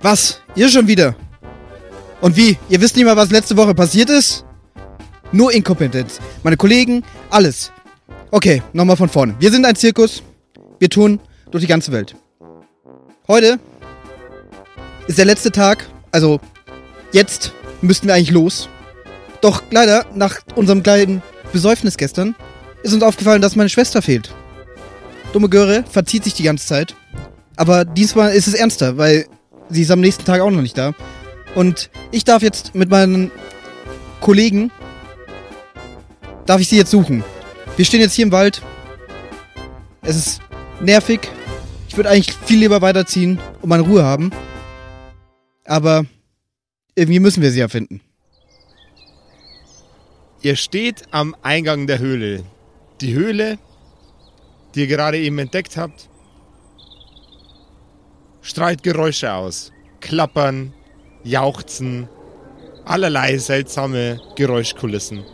Was? Ihr schon wieder? Und wie? Ihr wisst nicht mal, was letzte Woche passiert ist? Nur Inkompetenz. Meine Kollegen, alles. Okay, nochmal von vorne. Wir sind ein Zirkus. Wir tun durch die ganze Welt. Heute ist der letzte Tag. Also, jetzt müssten wir eigentlich los. Doch leider, nach unserem kleinen Besäufnis gestern, ist uns aufgefallen, dass meine Schwester fehlt. Dumme Göre verzieht sich die ganze Zeit. Aber diesmal ist es ernster, weil sie ist am nächsten Tag auch noch nicht da. Und ich darf jetzt mit meinen Kollegen, darf ich sie jetzt suchen. Wir stehen jetzt hier im Wald. Es ist nervig. Ich würde eigentlich viel lieber weiterziehen und meine Ruhe haben. Aber irgendwie müssen wir sie ja finden. Ihr steht am Eingang der Höhle. Die Höhle, die ihr gerade eben entdeckt habt, strahlt Geräusche aus. Klappern, Jauchzen, allerlei seltsame Geräuschkulissen.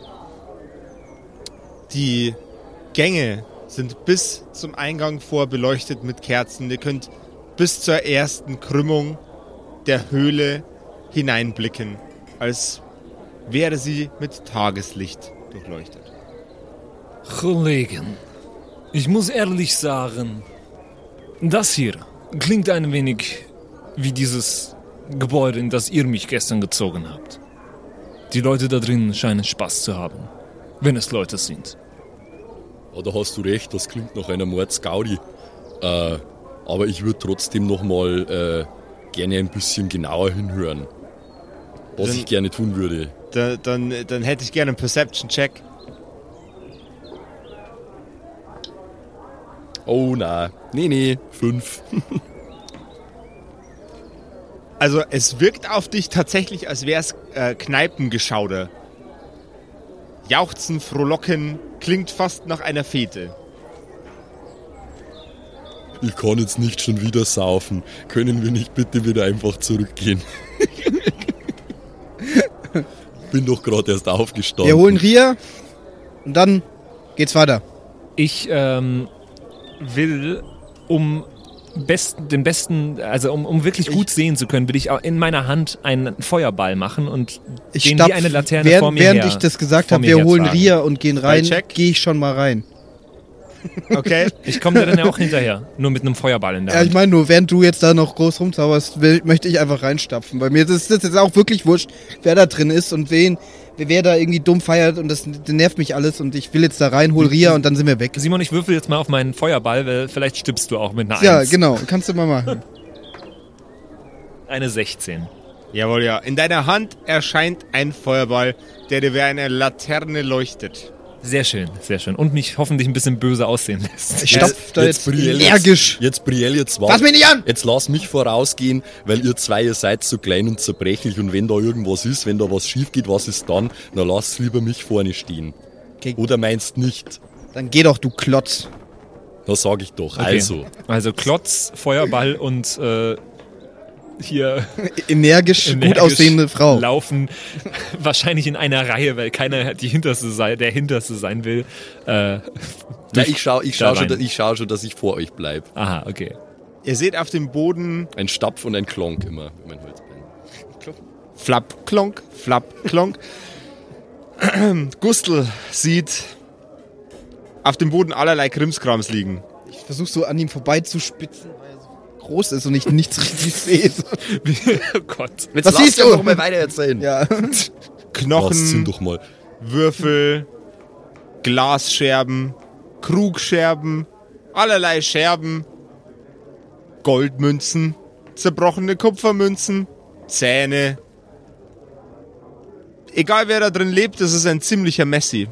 Die Gänge sind bis zum Eingang vor beleuchtet mit Kerzen. Ihr könnt bis zur ersten Krümmung der Höhle hineinblicken, als wäre sie mit Tageslicht durchleuchtet. Kollegen, ich muss ehrlich sagen, das hier klingt ein wenig wie dieses Gebäude, in das ihr mich gestern gezogen habt. Die Leute da drin scheinen Spaß zu haben, wenn es Leute sind. Ja, da hast du recht, das klingt nach einer Mordsgaudi. Äh, aber ich würde trotzdem nochmal äh, gerne ein bisschen genauer hinhören. Was Dann- ich gerne tun würde. Da, dann, dann hätte ich gerne einen Perception-Check. Oh na, nee, nee, fünf. Also es wirkt auf dich tatsächlich, als wäre es äh, Kneipengeschauder. Jauchzen, frohlocken, klingt fast nach einer Fete. Ich kann jetzt nicht schon wieder saufen. Können wir nicht bitte wieder einfach zurückgehen? Bin doch gerade erst aufgestanden. Wir holen Ria und dann geht's weiter. Ich ähm, will, um besten, den besten, also um, um wirklich gut sehen zu können, will ich auch in meiner Hand einen Feuerball machen und Ich den stapf, wie eine Laterne während, vor mir während her, ich das gesagt habe, wir holen. Ria und gehen rein, gehe ich schon mal rein. Okay? Ich komme da dann ja auch hinterher, nur mit einem Feuerball in der Ja, ich Hand. meine nur, während du jetzt da noch groß rumzauberst, will, möchte ich einfach reinstapfen. Bei mir ist das jetzt auch wirklich wurscht, wer da drin ist und wen, wer da irgendwie dumm feiert und das, das nervt mich alles und ich will jetzt da rein, hol Ria und dann sind wir weg. Simon, ich würfel jetzt mal auf meinen Feuerball, weil vielleicht stirbst du auch mit einer Ja, Eins. genau, kannst du mal machen. Eine 16. Jawohl, ja. In deiner Hand erscheint ein Feuerball, der dir wie eine Laterne leuchtet. Sehr schön, sehr schön. Und mich hoffentlich ein bisschen böse aussehen lässt. Ich stapf da jetzt, Brielle, energisch. Jetzt, jetzt Brielle, jetzt Fass mich nicht an! Jetzt lass mich vorausgehen, weil ihr zwei, ihr seid so klein und zerbrechlich und wenn da irgendwas ist, wenn da was schief geht, was ist dann? Na lass lieber mich vorne stehen. Okay. Oder meinst nicht? Dann geh doch, du Klotz. Na sag ich doch. Okay. Also, Also Klotz, Feuerball und äh, hier Energisch, gut energisch aussehende Frau. laufen wahrscheinlich in einer Reihe, weil keiner die hinterste sei, der hinterste sein will. Äh, na, ich schau, ich, da schau schon, ich schau schon, dass ich vor euch bleib. aha, okay. Ihr seht auf dem Boden Ein Stapf und ein Klonk immer, mein Holzbein. Flapp, klonk, flapp, klonk. Gustl sieht auf dem Boden allerlei Krimskrams liegen. Ich versuch so an ihm vorbeizuspitzen, groß ist und ich nichts richtig sehe. Oh Gott. Jetzt Was siehst du? noch mal weiter erzählen. Ja. Knochen, doch mal. Würfel, Glasscherben, Krugscherben, allerlei Scherben, Goldmünzen, zerbrochene Kupfermünzen, Zähne. Egal wer da drin lebt, es ist ein ziemlicher Messi.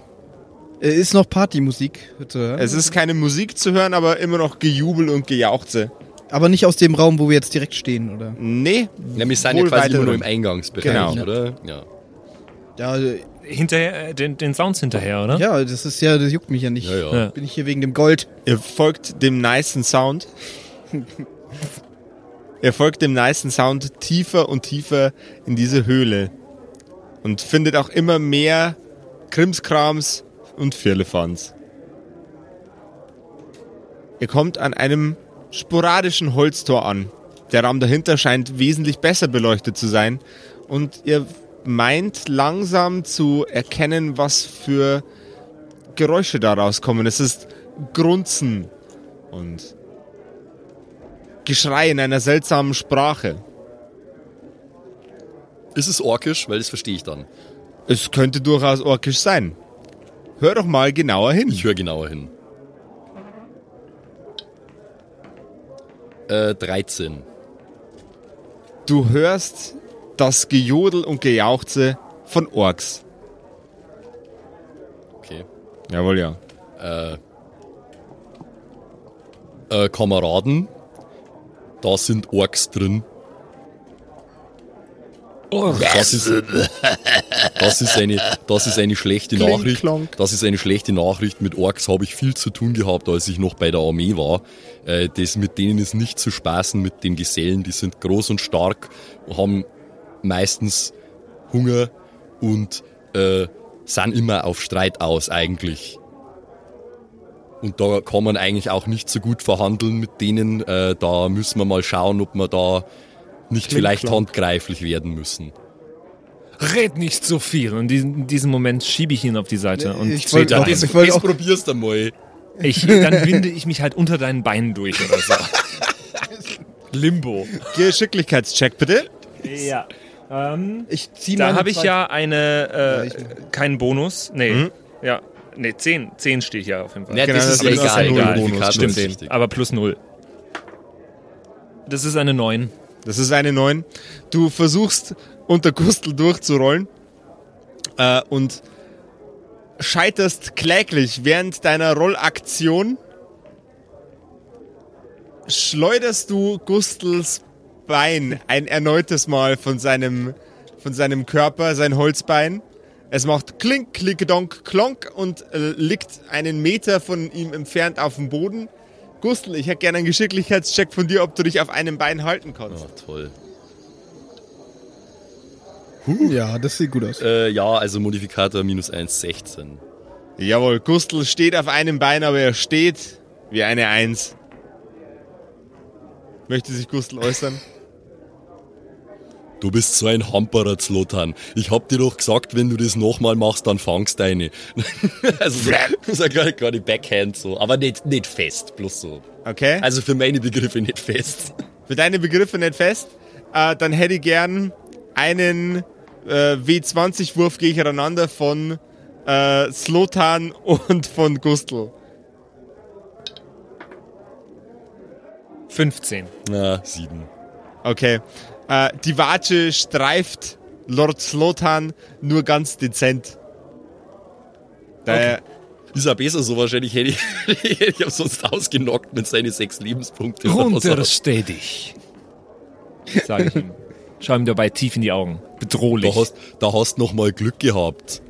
Äh, Ist noch Partymusik, bitte. Es ist keine Musik zu hören, aber immer noch Gejubel und Gejauchze. Aber nicht aus dem Raum, wo wir jetzt direkt stehen, oder? Nee, Ja, wir sind ja quasi nur im Eingangsbereich, Genau. oder? Ja. Ja, Hinterher, äh, den, den Sounds hinterher, oder? ja, das ist ja, das juckt mich ja nicht. Ja, ja. Ja. Bin ich hier wegen dem Gold. Ihr folgt dem nicen Sound. Ihr folgt dem nicen Sound tiefer und tiefer in diese Höhle. Und findet auch immer mehr Krimskrams und Firlefanz. Ihr kommt an einem sporadischen Holztor an. Der Raum dahinter scheint wesentlich besser beleuchtet zu sein. Und ihr meint langsam zu erkennen, was für Geräusche daraus kommen. Es ist Grunzen und Geschrei in einer seltsamen Sprache. Ist es orkisch? Weil das verstehe ich dann. Es könnte durchaus orkisch sein. Hör doch mal genauer hin. Ich höre genauer hin. Äh, 13. Du hörst das Gejodel und Gejauchze von Orks. Okay. Jawohl, ja. Äh, äh, Kameraden, da sind Orks drin. Das ist, das ist eine, das ist eine schlechte Kling, Nachricht. klonk. Das ist eine schlechte Nachricht. Mit Orks habe ich viel zu tun gehabt, als ich noch bei der Armee war. Äh, das mit denen ist nicht zu spaßen, mit den Gesellen. Die sind groß und stark, haben meistens Hunger und äh, sind immer auf Streit aus eigentlich. Und da kann man eigentlich auch nicht so gut verhandeln mit denen. Äh, da müssen wir mal schauen, ob wir da nicht Kling, vielleicht klonk. handgreiflich werden müssen. Red nicht so viel. Und in diesem Moment schiebe ich ihn auf die Seite und ich trete wollte ein. ich wollte auch- probierst einmal. Ich, dann winde ich mich halt unter deinen Beinen durch oder so. Limbo. Geschicklichkeitscheck bitte. Ja. Ähm, Ich zieh da habe ich ja eine, äh, ich- keinen Bonus. Nee. Mhm. Ja. Nee, 10. 10 steht ja auf jeden Fall. Ja, Genau, das das ist ja egal. ein egal. Modifikator stimmt. Aber plus 0. Das ist eine 9. Das ist eine 9. Du versuchst unter Gustl durchzurollen äh, und scheiterst kläglich während deiner Rollaktion. Schleuderst du Gustls Bein ein erneutes Mal von seinem, von seinem Körper, sein Holzbein. Es macht klink, klick, donk, klonk und äh, liegt einen Meter von ihm entfernt auf dem Boden. Gustl, ich hätte gerne einen Geschicklichkeitscheck von dir, ob du dich auf einem Bein halten kannst. Oh, toll. Ja, das sieht gut aus. Äh, ja, also Modifikator minus 1, 16. Jawohl, Gustl steht auf einem Bein, aber er steht wie eine Eins. Möchte sich Gustl äußern? Du bist so ein Hamperer, Zlotan. Ich hab dir doch gesagt, wenn du das nochmal machst, dann fangst deine. also so, so gar, gar nicht Backhand so, aber nicht, nicht fest, bloß so. Okay. Also für meine Begriffe nicht fest. Für deine Begriffe nicht fest. Äh, dann hätte ich gern einen äh, W20-Wurf gegeneinander von äh, Slotan und von Gustl. 15. Na, 7. Okay. Äh, die Watsche streift Lord Slotan nur ganz dezent. Daher, Ist ja besser so, wahrscheinlich hätte ich, hätte ich sonst ausgenockt mit seinen sechs Lebenspunkten. Runtersteh dich. Sage ich ihm. Schau ihm dabei tief in die Augen. Bedrohlich. Da hast, da hast noch mal Glück gehabt.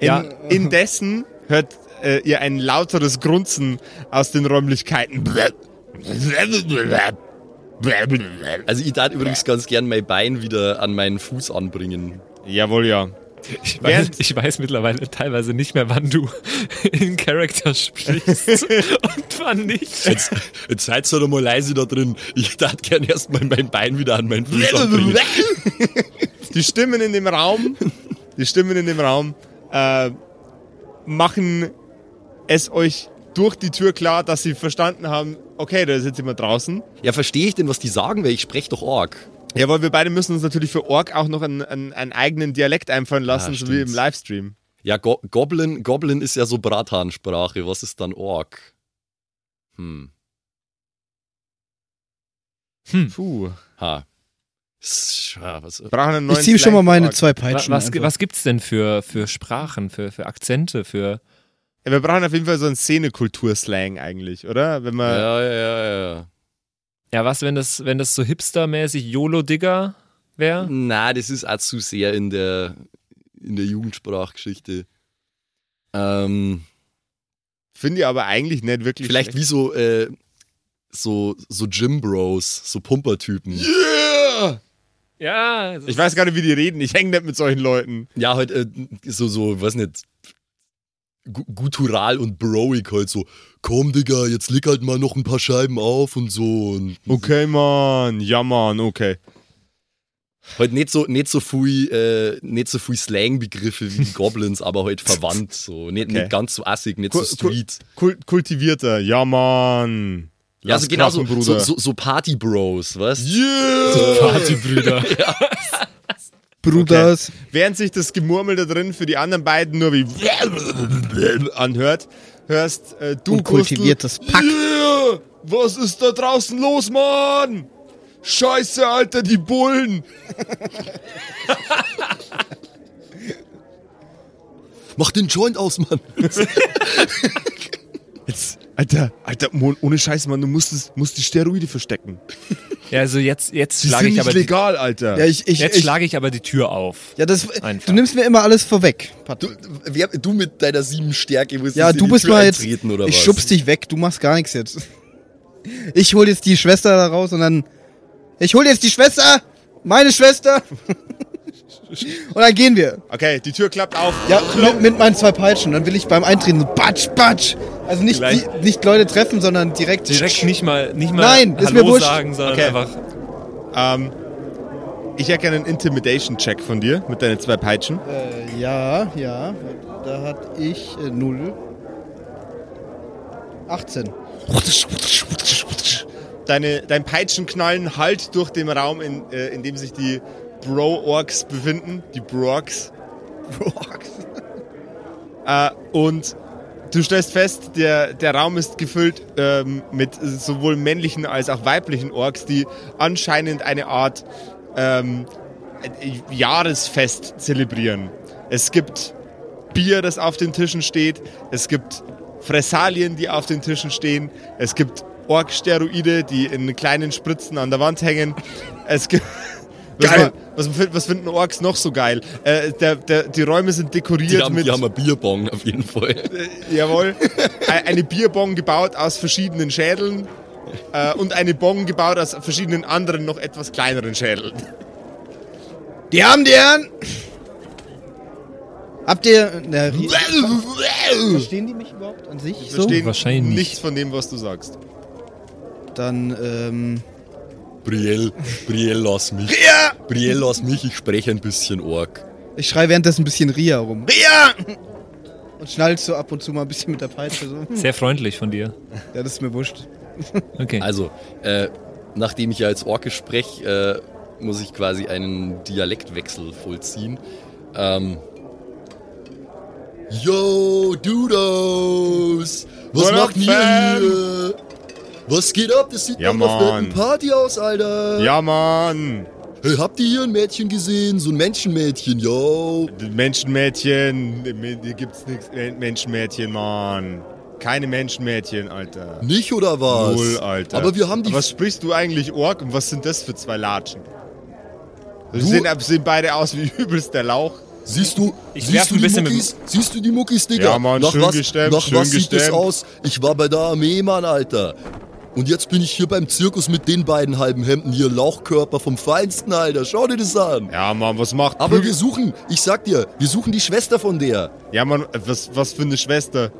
In, Ja. Indessen hört äh, ihr ein lauteres Grunzen aus den Räumlichkeiten. Also ich darf übrigens ganz gern mein Bein wieder an meinen Fuß anbringen. Jawohl, ja. Ich weiß, ich weiß mittlerweile teilweise nicht mehr, wann du in Charakter sprichst und wann nicht. Jetzt, jetzt seid ihr doch mal leise da drin. Ich darf gern erstmal mein Bein wieder an meinen Fuß anbringen. Die Stimmen in dem Raum, die Stimmen in dem Raum äh, machen es euch durch die Tür klar, dass sie verstanden haben, okay, da ist jetzt jemand draußen. Ja, verstehe ich denn, was die sagen, weil ich spreche doch Org. Ja, weil wir beide müssen uns natürlich für Ork auch noch einen, einen, einen eigenen Dialekt einfallen lassen, Ja, so wie im. Livestream. Ja, Go Goblin, Goblin ist ja so Bratansprache. Was ist dann Org? Hm. Puh. Ha. Ja, Was, neuen Ich ziehe schon mal meine Ork. zwei Peitschen. Was, einfach. was gibt's denn für, für Sprachen, für, für Akzente, für. Ja, wir brauchen auf jeden Fall so einen Szenekultur-Slang eigentlich, oder? Wenn man, ja, ja, ja, ja. Ja, was, wenn das, wenn das so hipstermäßig YOLO-Digger wäre? Na, das ist auch zu sehr in der, in der Jugendsprachgeschichte. Ähm, finde ich aber eigentlich nicht wirklich vielleicht schlecht. wie so, äh, so, so Gym Bros, so Pumpertypen. Yeah! Ja, das Ich weiß gar nicht, wie die reden. Ich hänge nicht mit solchen Leuten. Ja, halt äh, so, so, weiß nicht, gu guttural und broig halt so, komm Digga, jetzt leg halt mal noch ein paar Scheiben auf und so. Und Okay, Mann. Ja, Mann, okay. Halt nicht so, nicht so viel, äh, nicht so viel Slang-Begriffe wie die Goblins, aber halt verwandt. So. Nicht, Okay. nicht ganz so assig, nicht Ku- so street. Kul kultivierter. Ja, Mann. Ja, also genau so, krachen, so, Bruder. so, so Party-Bros, weißt Yeah! Bruders. Während sich das Gemurmel da drin für die anderen beiden nur wie anhört, hörst äh, du Und kultiviertes Pack. Yeah! Was ist da draußen los, Mann? Scheiße, Alter, die Bullen. Mach den Joint aus, Mann. Jetzt, Alter, Alter, Mon, ohne Scheiß, Mann, du musst, es, musst die Steroide verstecken. Ja, also jetzt, jetzt Die schlage ich nicht aber die, legal, Alter. Ja, ich, ich, jetzt ich, schlage ich aber die Tür auf. ja, das, Einfach. du nimmst mir immer alles vorweg, Du, wer, du mit deiner sieben Stärke musst Ja, du die bist Tür mal jetzt. eintreten, oder ich was? schubst dich weg, du machst gar nichts jetzt. Ich hol jetzt die Schwester da raus und dann. Ich hol jetzt die Schwester! Meine Schwester! Und dann gehen wir. Okay, die Tür klappt auf. Ja, mit, mit meinen zwei Peitschen. Dann will ich beim Eintreten so batsch, batsch. Also nicht, die, nicht Leute treffen, sondern direkt. Direkt nicht mal, nicht mal Nein, ist Hallo mir wurscht. sagen, sondern Okay. einfach. Ähm, ich hätte gerne einen Intimidation-Check von dir mit deinen zwei Peitschen. Äh, ja, ja. Da hatte ich äh, 0. 18. Deine, dein Peitschenknallen halt durch den Raum, in, äh, in dem sich die Bro-Orks befinden. Die Broorks. Äh, und du stellst fest, der, der Raum ist gefüllt ähm, mit sowohl männlichen als auch weiblichen Orks, die anscheinend eine Art ähm, äh, Jahresfest zelebrieren. Es gibt Bier, das auf den Tischen steht. Es gibt Fressalien, die auf den Tischen stehen. Es gibt Ork-Steroide, die in kleinen Spritzen an der Wand hängen. Es gibt... Was, Geil. was, was finden Orks noch so geil? Äh, der, der, die Räume sind dekoriert Die haben, mit... die haben einen Bierbong auf jeden Fall. Jawohl. Ein- Eine Bierbong gebaut aus verschiedenen Schädeln äh, und eine Bong gebaut aus verschiedenen anderen, noch etwas kleineren Schädeln. Die haben die Herren! Habt ihr. Na, verstehen die mich überhaupt an sich? So? Verstehen Wahrscheinlich nicht. nichts von dem, was du sagst. Dann, ähm. Brielle, Brielle, lass mich. Ria! Brielle, lass mich, ich spreche ein bisschen Ork. Ich schreie währenddessen ein bisschen Ria rum. Ria! Und schnallst so ab und zu mal ein bisschen mit der Peitsche so. Sehr freundlich von dir. Ja, das ist mir wurscht. Okay. Also, äh, nachdem ich ja als Orke spreche, äh, muss ich quasi einen Dialektwechsel vollziehen. Ähm, Yo, Dudos! Was What up, macht ihr fam? hier? Was geht ab? Das sieht Ja, nach einer fetten Party aus, Alter! Ja, Mann! Hey, habt ihr hier ein Mädchen gesehen? So ein Menschenmädchen, yo! Menschenmädchen, hier gibt's nichts. Menschenmädchen, Mann. Keine Menschenmädchen, Alter. Nicht oder was? Null, Alter. Aber wir haben die. Aber Was sprichst du eigentlich Ork und was sind das für zwei Latschen? Sie sehen, sehen beide aus wie übelst der Lauch. Siehst du, Ich siehst du ein die Muckis? Siehst du die Muckis, Digga? Ja, Mann, nach schön was, gestemmt, nach schön was sieht das gestemmt. aus? Ich war bei der Armee, Mann, Alter. Und jetzt bin ich hier beim Zirkus mit den beiden halben Hemden hier, Lauchkörper vom Feinsten, Alter. Schau dir das an. Ja, Mann, was macht Aber wir suchen, ich sag dir, wir suchen die Schwester von der. Ja, Mann, was, was für eine Schwester?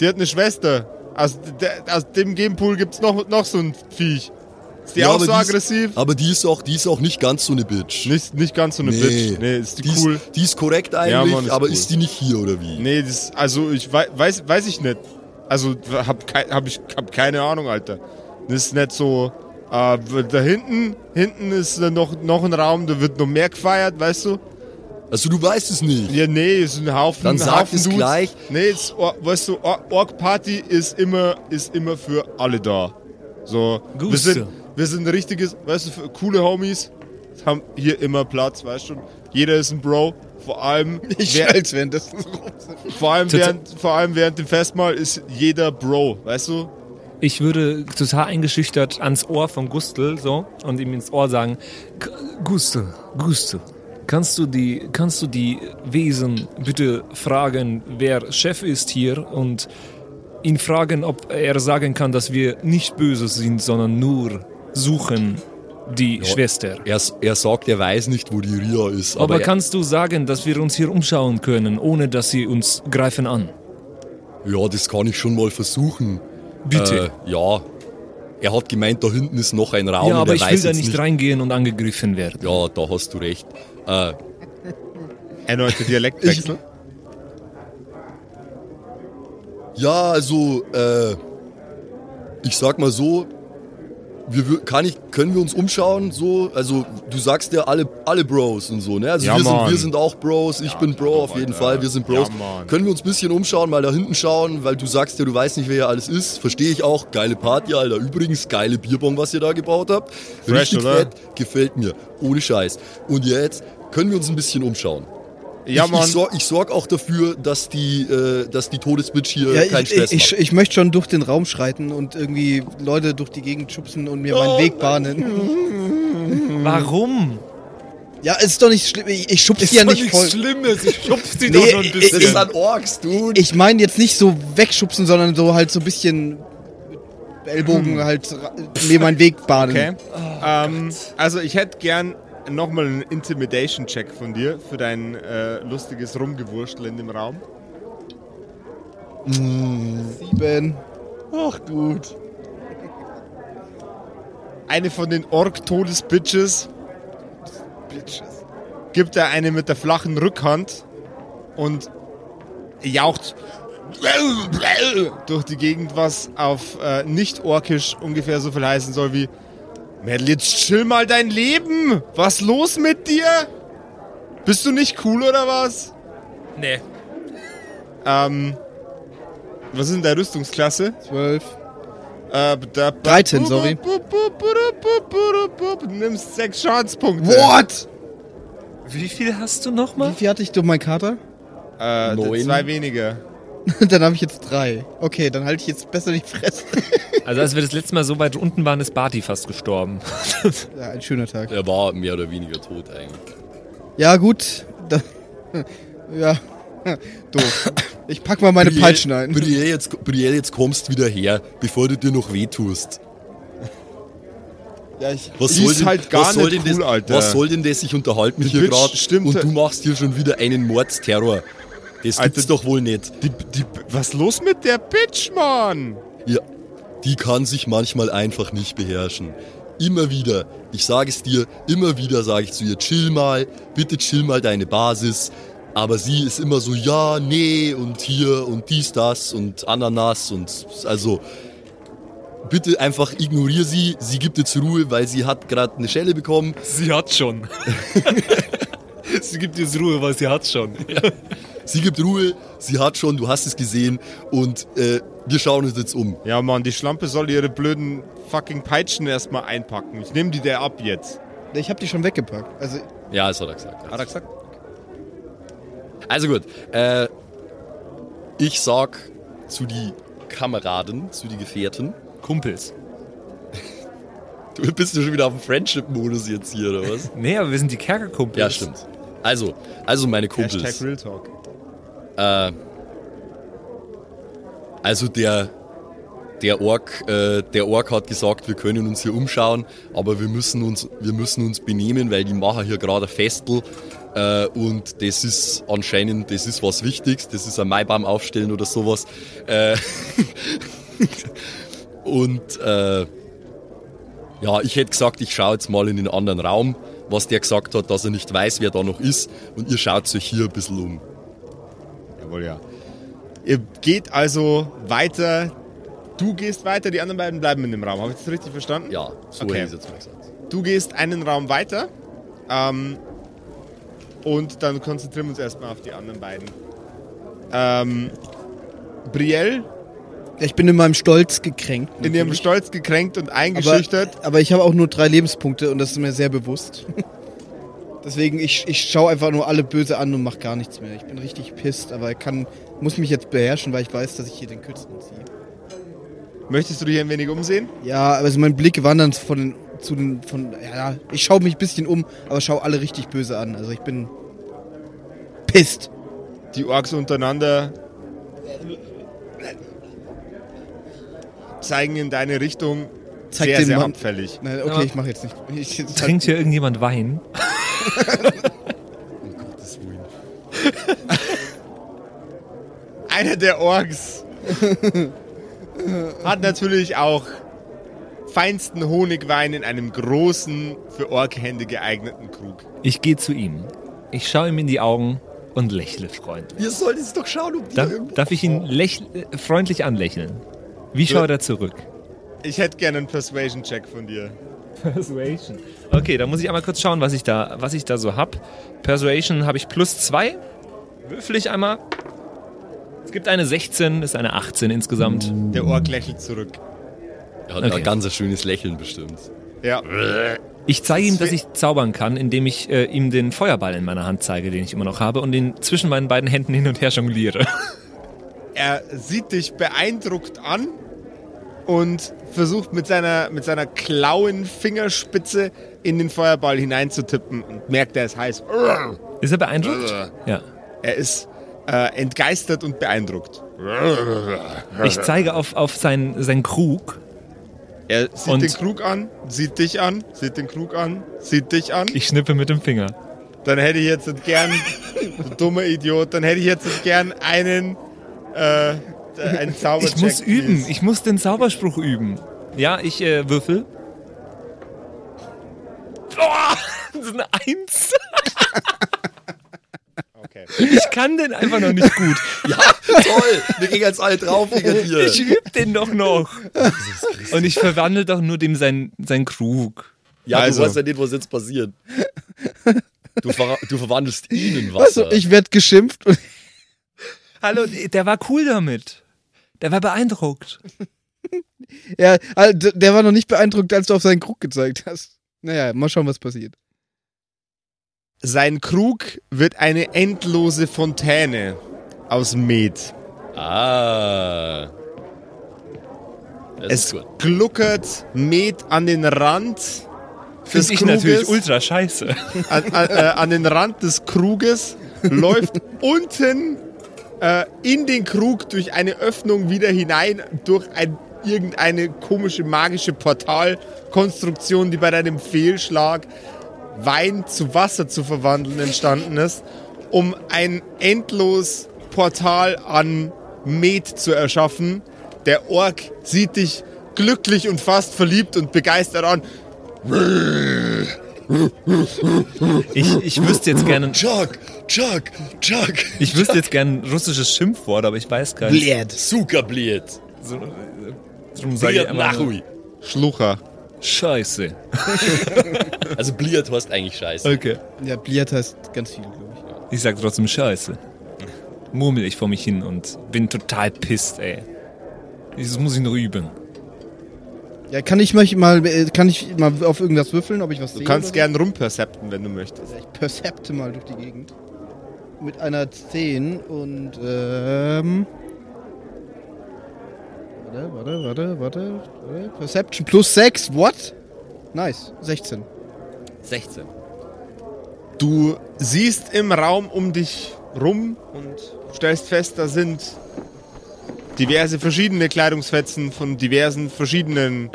Die hat eine Schwester. Aus, der, aus dem Gamepool gibt's noch, noch so ein Viech. Ist die Ja, auch so die ist- aggressiv? Aber die ist auch, die ist auch nicht ganz so eine Bitch. Nicht, nicht ganz so eine Bitch. Nee, ist die, die cool. Ist, die ist korrekt eigentlich, Ja, Mann, ist aber cool. ist die nicht hier oder wie? Nee, das, also ich wei- weiß, weiß ich nicht. Also hab, kei, hab ich hab keine Ahnung, Alter. Das ist nicht so. Äh, da hinten, hinten ist noch, noch ein Raum, da wird noch mehr gefeiert, weißt du? Also du weißt es nicht. Ja, nee, es ist ein Haufen. Dann sag Haufen es Dudes. gleich. Nee, es, weißt du, Or- Org Party ist immer, ist immer für alle da. So, wir Guste. sind, wir sind ein richtiges, weißt du, für coole Homies, haben hier immer Platz, weißt du. Jeder ist ein Bro, vor allem, Ich wer- schnall's währenddessen rum. vor allem, während, vor allem während dem Festmahl ist jeder Bro, weißt du? Ich würde total eingeschüchtert ans Ohr von Gustl so und ihm ins Ohr sagen: "G- Gustl, Gustl, kannst du die, kannst du die Wesen bitte fragen, wer Chef ist hier und ihn fragen, ob er sagen kann, dass wir nicht böse sind, sondern nur suchen die Schwester. Er, er sagt, er weiß nicht, wo die Ria ist. Aber, Aber, er, kannst du sagen, dass wir uns hier umschauen können, ohne dass sie uns greifen an? Ja, das kann ich schon mal versuchen. Bitte. Äh, ja. Er hat gemeint, da hinten ist noch ein Raum. ja, aber er ich will da jetzt nicht reingehen und angegriffen werden. Ja, da hast du recht. Äh, Erneuter Dialektwechsel. ja, also, äh, ich sag mal so, wir, kann ich, können wir uns umschauen? So, also du sagst ja alle, alle Bros und so, ne? Also Ja, wir, sind, wir sind auch Bros, ich bin Bro auf jeden. Fall, wir sind Bros. Ja, können wir uns ein bisschen umschauen, mal da hinten schauen, weil du sagst ja, du weißt nicht, wer hier alles ist. Verstehe ich auch. Geile Party, Alter. Übrigens, geile Bierbong, was ihr da gebaut habt. Fresh, Richtig oder? fett, gefällt mir. Ohne Scheiß. Und jetzt können wir uns ein bisschen umschauen. Ja, ich, Mann. ich, sorg, ich sorg auch dafür, dass die, äh, dass die Todesbitch hier Ja, keinen ich, Stress ich, ich, macht. ich möchte schon durch den Raum schreiten und irgendwie Leute durch die Gegend schubsen und mir meinen Weg bahnen. Warum? Ja, es ist doch nicht schlimm. Ich, ich schubse die ja nicht voll. Schlimmes. Ich schubs die Nee, doch nur ein bisschen. ich- an Orks, du. Ich meine jetzt nicht so wegschubsen, sondern so halt so ein bisschen mit Ellbogen halt ra- mir meinen Weg bahnen. Okay. ähm, also ich hätte gern nochmal einen Intimidation-Check von dir für dein äh, lustiges Rumgewurstel in dem Raum. Sieben. Ach gut. Eine von den Ork-Todes-Bitches gibt er eine mit der flachen Rückhand und jaucht durch die Gegend, was auf äh, nicht-orkisch ungefähr so viel heißen soll wie Mädel, jetzt chill mal dein Leben! Was los mit dir? Bist du nicht cool oder was? Nee. Ähm, was ist denn deine Rüstungsklasse? Zwölf. Äh, da, 13, sorry. Du nimmst sechs Schadenspunkte. What? Wie viel hast du Wie nochmal? viel hatte ich durch meinen Kater? Äh, Neun. zwei weniger. dann habe ich jetzt drei. Okay, dann halte ich jetzt besser die Fresse. Also als wir das letzte Mal so weit unten waren, ist Barty fast gestorben. Ja, ein schöner Tag. Er war mehr oder weniger tot eigentlich. Ja, gut. Da, ja. Doof. Ich pack mal meine Brielle- Peitschen ein. Brielle, jetzt, Brielle, jetzt kommst wieder her, bevor du dir noch wehtust. Ja, ich, Was soll ist denn, halt gar was soll nicht cool, das, Alter. Was soll denn das? Ich unterhalte mich hier gerade stimmt und du machst hier schon wieder einen Mordsterror. Das Alter, gibt's doch wohl nicht. Die, die, was los mit der Bitch, Mann? Ja, die kann sich manchmal einfach nicht beherrschen. Immer wieder, ich sage es dir, immer wieder sage ich zu ihr, chill mal, bitte chill mal deine Basis. Aber sie ist immer so, ja, nee und hier und dies, das und Ananas und also bitte einfach ignoriere sie. Sie gibt jetzt Ruhe, weil sie hat gerade eine Schelle bekommen. Sie hat schon. sie gibt jetzt Ruhe, weil sie hat schon. Sie gibt Ruhe, sie hat schon, du hast es gesehen und äh, wir schauen uns jetzt um. Ja, Mann, die Schlampe soll ihre blöden fucking Peitschen erstmal einpacken. Ich nehme die der ab jetzt. ich habe die schon weggepackt. Also, Ja, das hat er gesagt. Hat er gesagt? Also gut, äh, ich sag zu die Kameraden, zu die Gefährten. Kumpels. Du bist ja schon wieder auf dem Friendship-Modus jetzt hier, oder was? Nee, aber wir sind die Kerkerkumpels. ja, stimmt. Also, also meine Kumpels. Hashtag Real Talk. Äh, also der, der Ork, äh, der Ork hat gesagt, wir können uns hier umschauen, aber wir müssen uns, wir müssen uns benehmen, weil die machen hier gerade ein Festel. Äh, und das ist anscheinend, das ist was Wichtiges, das ist ein Maibaum aufstellen oder sowas. Äh, und äh, ja, ich hätte gesagt, ich schaue jetzt mal in den anderen Raum, was der gesagt hat, dass er nicht weiß, wer da noch ist. Und ihr schaut euch hier ein bisschen um. Jawohl, ja. Ihr geht also weiter. Du gehst weiter, die anderen beiden bleiben in dem Raum. Habe ich das richtig verstanden? Ja, so Okay. hätte ich jetzt gesagt. Du gehst einen Raum weiter. Ähm, und dann konzentrieren wir uns erstmal auf die anderen beiden. Ähm, Brielle, ich bin in meinem Stolz gekränkt. in ihrem natürlich. Stolz gekränkt und eingeschüchtert. Aber, aber ich habe auch nur drei Lebenspunkte und das ist mir sehr bewusst. Deswegen, ich, ich schaue einfach nur alle böse an und mache gar nichts mehr. Ich bin richtig pisst, aber ich kann, muss mich jetzt beherrschen, weil ich weiß, dass ich hier den Kürzen ziehe. Möchtest du dich ein wenig umsehen? Ja, also mein Blick wandert von den, zu den, von, ja, ich schaue mich ein bisschen um, aber schaue alle richtig böse an. Also ich bin pisst. Die Orks untereinander zeigen in deine Richtung Zeig sehr, sehr Mann- abfällig. Na, okay, ich mache jetzt nicht. Ich, Trinkt hier irgendjemand Wein? Um Gottes Willen. Einer der Orks Hat natürlich auch feinsten Honigwein in einem großen, für Orkhände geeigneten Krug. Ich gehe zu ihm. Ich schaue ihm in die Augen und lächle freundlich. Ihr solltet es doch schauen, ob Darf, darf ich ihn äh, freundlich anlächeln? Wie schaut er zurück? Ich hätte gerne einen Persuasion-Check von dir. Persuasion. Okay, da muss ich einmal kurz schauen, was ich da, was ich da so hab. Persuasion habe ich plus zwei. Würfel ich einmal. Es gibt eine 16, ist eine 18 insgesamt. Der Ork lächelt zurück. Er hat Okay. ein ganz schönes Lächeln bestimmt. Ja. Ich zeige ihm, dass ich zaubern kann, indem ich äh, ihm den Feuerball in meiner Hand zeige, den ich immer noch habe, und ihn zwischen meinen beiden Händen hin und her jongliere. Er sieht dich beeindruckt an und versucht mit seiner, mit seiner klauen Fingerspitze in den Feuerball hineinzutippen und merkt, er ist heiß. Ist er beeindruckt? Ja. Er ist äh, entgeistert und beeindruckt. Ich zeige auf, auf seinen, seinen Krug. Er sieht Und- den Krug an, sieht dich an, sieht den Krug an, sieht dich an. Ich schnippe mit dem Finger. Dann hätte ich jetzt gern, du dummer Idiot, dann hätte ich jetzt gern einen, äh, einen Zaubercheck. Ich muss üben. Ich muss den Zauberspruch üben. Ja, ich äh, würfel. Oh, das ist eine Eins. Okay. Ich kann den einfach noch nicht gut. Ja, toll! Wir gehen jetzt alle drauf wegen dir. Ich übe den doch noch. Und ich verwandle doch nur dem sein, sein Krug. Ja, Also. du weißt ja nicht, was jetzt passiert. Du, ver du verwandelst ihn in Wasser. Also, ich werde geschimpft und Hallo, der war cool damit. Der war beeindruckt. ja, also, der war noch nicht beeindruckt, als du auf seinen Krug gezeigt hast. Naja, mal schauen, was passiert. Sein Krug wird eine endlose Fontäne aus Met. ah. Es gluckert Met an den Rand des Finde ich natürlich Kruges, ultra scheiße. an, an, äh, an den Rand des Kruges, läuft unten äh, in den Krug durch eine Öffnung wieder hinein, durch ein, irgendeine komische magische Portalkonstruktion, die bei deinem Fehlschlag Wein zu Wasser zu verwandeln entstanden ist, um ein endlos Portal an Met zu erschaffen. Der Ork sieht dich glücklich und fast verliebt und begeistert an. Ich, ich wüsste jetzt gerne, Chuck, Chuck, Chuck. ich wüsste jetzt gerne ein russisches Schimpfwort, aber ich weiß keins. Bled. Zuckerbliet. So, äh, Darum sage ich Bliet Nachui. Schlucher. Scheiße. Also Bliet heißt eigentlich scheiße. Okay. Ja, Bliert heißt ganz viel, glaube ich. Ich sag trotzdem Scheiße. Murmel ich vor mich hin und bin total pisst, ey. Das muss ich noch üben. Ja, kann ich mich mal, äh, kann ich mal auf irgendwas würfeln, ob ich was Du sehe? kannst oder gern rumpercepten, wenn du möchtest. Ich percepte mal durch die Gegend. Mit einer 10 und, ähm... Warte, warte, warte, warte, warte. Perception plus 6, what? Nice, 16. 16. Du siehst im Raum um dich rum und stellst fest, da sind diverse verschiedene Kleidungsfetzen von diversen verschiedenen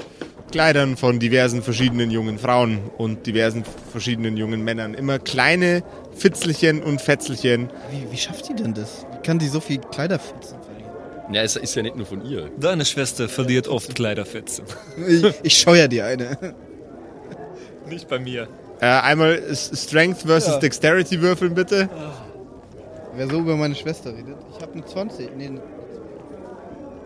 Kleidern von diversen verschiedenen jungen Frauen und diversen verschiedenen jungen Männern. Immer kleine Fitzelchen und Fetzelchen. Wie, wie schafft die denn das? Wie kann die so viel Kleiderfetzen verlieren? Ja, es ist ja nicht nur von ihr. Deine Schwester verliert oft Kleiderfetzen. Ich, ich scheuer dir eine. Nicht bei mir. Äh, einmal Strength versus Ja. Dexterity würfeln bitte. Wer so über meine Schwester redet. Ich habe eine 20. Nee,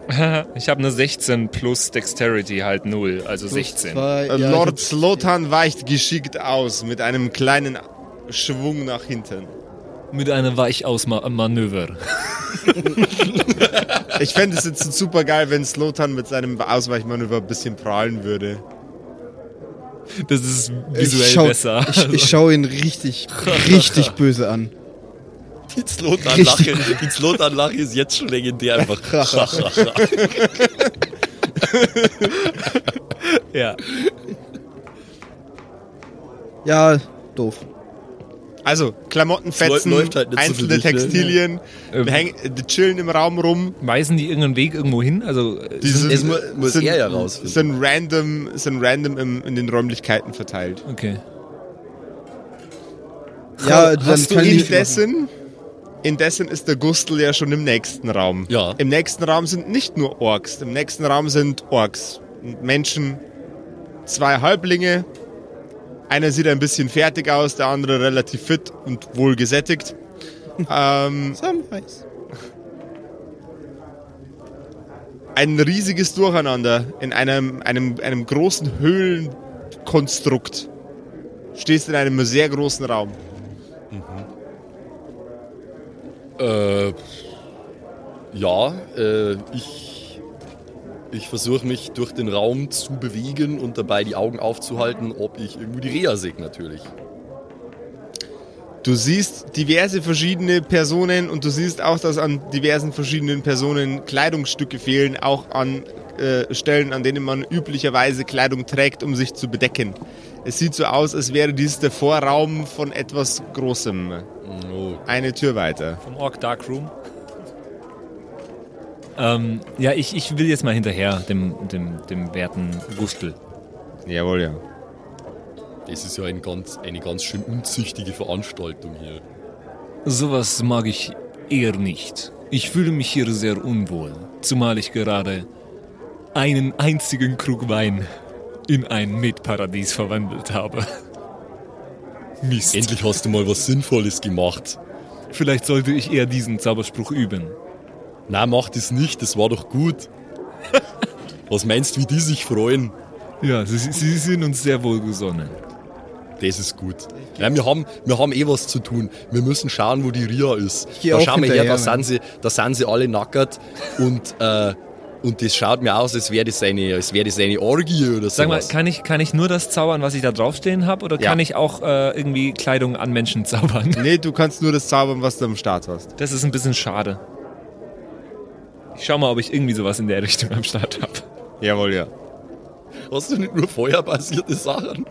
Ich habe eine 16 plus Dexterity halt 0, also 16. Zwei, ja, Lord Slotan weicht geschickt aus mit einem kleinen Schwung nach hinten. Mit einem Weichausmanöver. Ich fände es jetzt super geil, wenn Slotan mit seinem Ausweichmanöver ein bisschen prahlen würde. Das ist visuell ich schau, besser. Ich, ich schaue ihn richtig, richtig böse an. Die Slotan-Lache die Slotan-Lache ist jetzt schon legendär einfach. ja. Ja, doof. Also, Klamottenfetzen, Läuft halt nicht so einzelne für dich, ne? Textilien, Ähm. die, hängen, die chillen im Raum rum. Weisen die irgendeinen Weg irgendwo hin? Also, äh, Die sind, Es mu- muss er ja rausfinden. Sind random, sind random im, in den Räumlichkeiten verteilt. okay. Ja, dann Hast du kann ich indessen Indessen ist der Gustl ja schon im nächsten Raum. Ja. Im nächsten Raum sind nicht nur Orks. Im nächsten Raum sind Orks und Menschen. Zwei Halblinge. Einer sieht ein bisschen fertig aus, der andere relativ fit und wohl gesättigt. ähm, Samwise. ein riesiges Durcheinander in einem, einem, einem großen Höhlenkonstrukt. Stehst in einem sehr großen Raum. Äh, ja, äh, ich, ich versuche mich durch den Raum zu bewegen und dabei die Augen aufzuhalten, ob ich irgendwo die Rea sehe natürlich. Du siehst diverse verschiedene Personen und du siehst auch, dass an diversen verschiedenen Personen Kleidungsstücke fehlen, auch an äh, Stellen, an denen man üblicherweise Kleidung trägt, um sich zu bedecken. Es sieht so aus, als wäre dies der Vorraum von etwas Großem. Oh. Eine Tür weiter. Vom Orc Darkroom. Ähm, ja, ich, ich will jetzt mal hinterher, dem, dem, dem werten Gustl. Jawohl, ja. Das ist ja ein ganz, eine ganz schön unzüchtige Veranstaltung hier. Sowas mag ich eher nicht. Ich fühle mich hier sehr unwohl, zumal ich gerade einen einzigen Krug Wein in ein Metparadies verwandelt habe. Mist. Endlich hast du mal was Sinnvolles gemacht. Vielleicht sollte ich eher diesen Zauberspruch üben. Na, mach das nicht, das war doch gut. Was meinst du, wie die sich freuen? Ja, sie, sie sind uns sehr wohlgesonnen. Das ist gut. Ja, wir, haben, wir haben eh was zu tun. Wir müssen schauen, wo die Ria ist. Da schauen wir her, da sind, sie, da sind sie alle nackert. Und, äh, und das schaut mir aus, als wäre das, eine, als wäre das eine Orgie oder Sag mal, kann ich, kann ich nur das zaubern, was ich da draufstehen habe, oder Ja. kann ich auch äh, irgendwie Kleidung an Menschen zaubern? Nee, du kannst nur das zaubern, was du am Start hast. Das ist ein bisschen schade. Ich schau mal, ob ich irgendwie sowas in der Richtung am Start habe. Jawohl, ja. Hast du nicht nur feuerbasierte Sachen?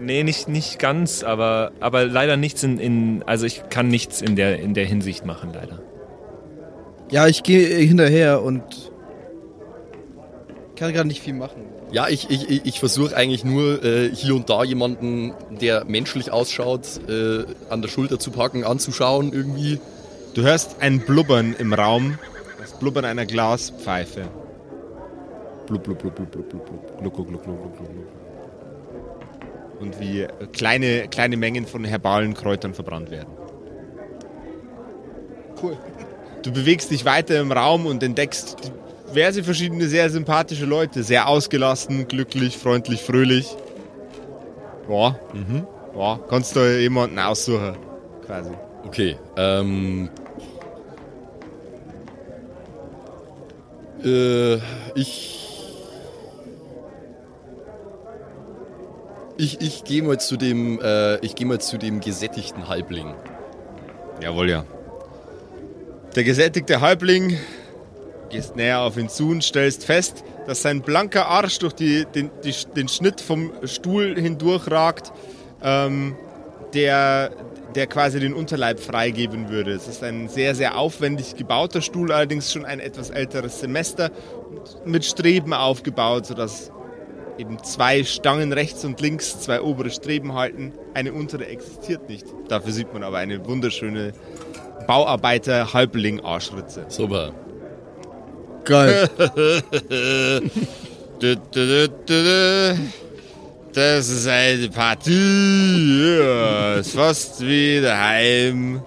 Nee, nicht, nicht ganz, aber, aber leider nichts in, in. Also ich kann nichts in der, in der Hinsicht machen, leider. Ja, ich gehe hinterher und kann gerade nicht viel machen. Ja, ich, ich, ich- versuche eigentlich nur äh, hier und da jemanden, der menschlich ausschaut, äh, an der Schulter zu packen, anzuschauen irgendwie. Du hörst ein Blubbern im Raum. Das Blubbern einer Glaspfeife. Blub, blub, blub, blub, blub, blub, blub. Gluck, gluck, gluck, gluck, gluck, gluck. Und wie kleine, kleine Mengen von herbalen Kräutern verbrannt werden. Cool. Du bewegst dich weiter im Raum und entdeckst diverse verschiedene sehr sympathische Leute. Sehr ausgelassen, glücklich, freundlich, fröhlich. Ja, mhm. ja, kannst du jemanden aussuchen, quasi. Okay, ähm. Äh, ich. Ich, ich gehe mal zu dem, äh, ich gehe mal zu dem gesättigten Halbling. Jawohl, ja. Der gesättigte Halbling, gehst näher auf ihn zu und stellst fest, dass sein blanker Arsch durch die, den, die, den Schnitt vom Stuhl hindurchragt, ähm, der, der quasi den Unterleib freigeben würde. Es ist ein sehr, sehr aufwendig gebauter Stuhl, allerdings schon ein etwas älteres Semester mit Streben aufgebaut, sodass eben zwei Stangen rechts und links, zwei obere Streben halten. Eine untere existiert nicht. Dafür sieht man aber eine wunderschöne Bauarbeiter-Halbling-Arschritze. Super. Geil. Du, du, du, du, du. Das ist eine Partie. Ja, ist fast wie daheim.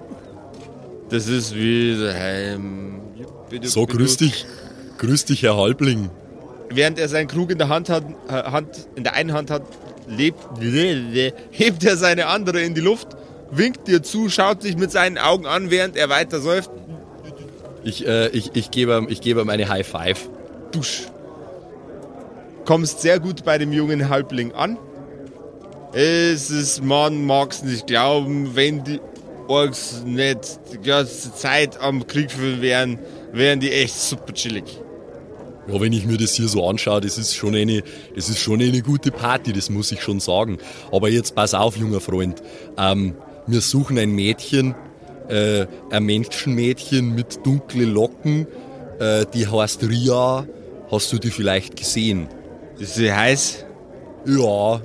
Das ist wie daheim. So, grüß dich. Grüß dich, Herr Halbling. Während er seinen Krug in der Hand hat, äh, Hand, in der einen Hand hat, lebt, hebt er seine andere in die Luft, winkt dir zu, schaut dich mit seinen Augen an, während er weiter säuft. Ich, äh, ich, ich gebe ihm, ich gebe ihm eine High Five. Dusch. Kommst sehr gut bei dem jungen Halbling an. Es ist, man mag's nicht glauben, wenn die Orks nicht die ganze Zeit am Krieg führen wären, wären die echt super chillig. Ja, wenn ich mir das hier so anschaue, das ist schon eine, das ist schon eine gute Party, das muss ich schon sagen. Aber jetzt pass auf, junger Freund. Ähm, wir suchen ein Mädchen, äh, ein Menschenmädchen mit dunklen Locken, äh, die heißt Ria. Hast du die vielleicht gesehen? Ist sie heiß? Ja,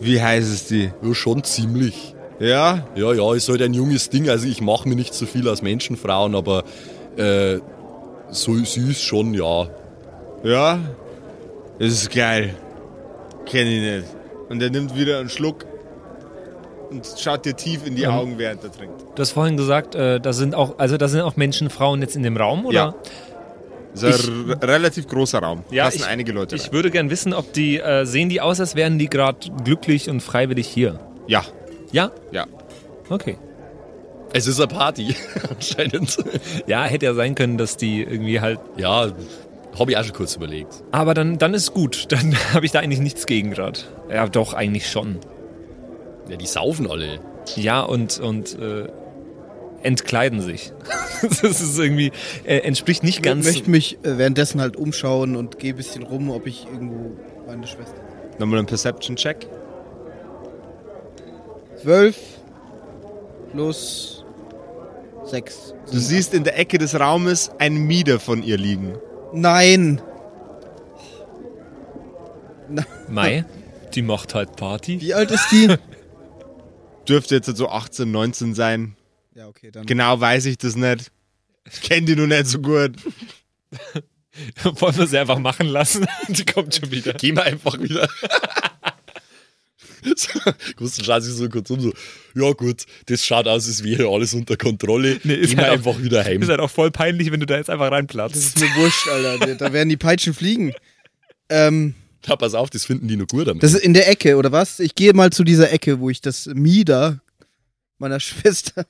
Wie heiß ist die? ja schon ziemlich. Ja, Ja, ja, ist halt ein junges Ding. Also ich mache mir nicht so viel aus Menschenfrauen, aber äh, so süß schon, ja. ja. Das ist geil. Kenn ich nicht. Und er nimmt wieder einen Schluck und schaut dir tief in die Ähm. Augen, während er trinkt. Du hast vorhin gesagt, äh, da sind auch, also da sind auch Menschen, Frauen jetzt in dem Raum, oder? Ja. Das ist ein r- relativ großer Raum. Ja, Passen ich- einige Leute Ich rein. würde gern wissen, ob die, äh, sehen die aus, als wären die gerade glücklich und freiwillig hier? Ja, Ja? ja. Okay. Es ist eine Party, anscheinend. Ja, hätte ja sein können, dass die irgendwie halt. Ja, ich auch schon kurz überlegt. Aber dann, dann ist gut. Dann habe ich da eigentlich nichts gegen gerade. Ja, doch, eigentlich schon. Ja, die saufen alle. Ja, und, und äh, entkleiden sich. das ist irgendwie, äh, entspricht nicht Ich ganz. möchte mich äh, währenddessen halt umschauen und gehe ein bisschen rum, ob ich irgendwo meine Schwester. Nochmal ein Perception-Check. 12 plus 6. Du siehst in der Ecke des Raumes ein Mieder von ihr liegen. Nein! Mai, die macht halt Party. Wie alt ist die? Dürfte jetzt so 18, 19 sein. ja, okay, dann. Genau weiß ich das nicht. Ich kenne die noch nicht so gut. Wollen wir sie einfach machen lassen? die kommt schon wieder. Gehen wir einfach wieder. So, Gustav schaut sich so kurz um, so, ja gut, das schaut aus, als wäre alles unter Kontrolle. Nee, ist wir halt auch- einfach wieder heim. Ist halt auch voll peinlich, wenn du da jetzt einfach Das reinplatzt. ist mir wurscht, Alter. Da werden die Peitschen fliegen. Ähm, Ja, pass auf, das finden die noch gut am das ist in der Ecke, oder was? Ich gehe mal zu dieser Ecke, wo ich das Mieder meiner Schwester.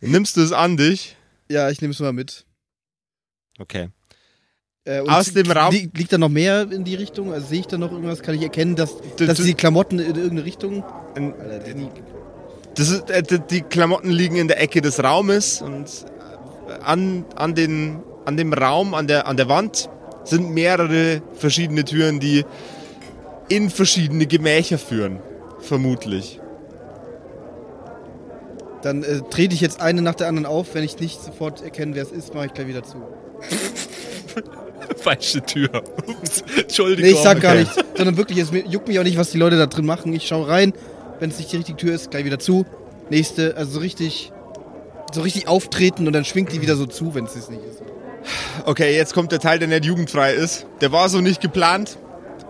Nimmst du es an dich? Ja, ich nehme es mal mit. Okay. Äh, und Aus dem Raum- li liegt da noch mehr in die Richtung? Also sehe ich da noch irgendwas? Kann ich erkennen, dass, Du- dass du- die Klamotten in irgendeine Richtung. Ein- Alter, die, Das ist, äh, die- die Klamotten liegen in der Ecke des Raumes und äh, an, an, den, an dem Raum, an der, an der Wand sind mehrere verschiedene Türen, die in verschiedene Gemächer führen. Vermutlich. dann äh, trete ich jetzt eine nach der anderen auf. Wenn ich nicht sofort erkenne, wer es ist, mache ich gleich wieder zu. Falsche Tür. Ups. Entschuldigung. Nee, ich sag gar nichts. Sondern wirklich, es juckt mich auch nicht, was die Leute da drin machen. Ich schaue rein. Wenn es nicht die richtige Tür ist, gleich wieder zu. Nächste, also so richtig. So richtig auftreten und dann schwingt die wieder so zu, wenn es es nicht ist. Okay, jetzt kommt der Teil, der nicht jugendfrei ist. Der war so nicht geplant,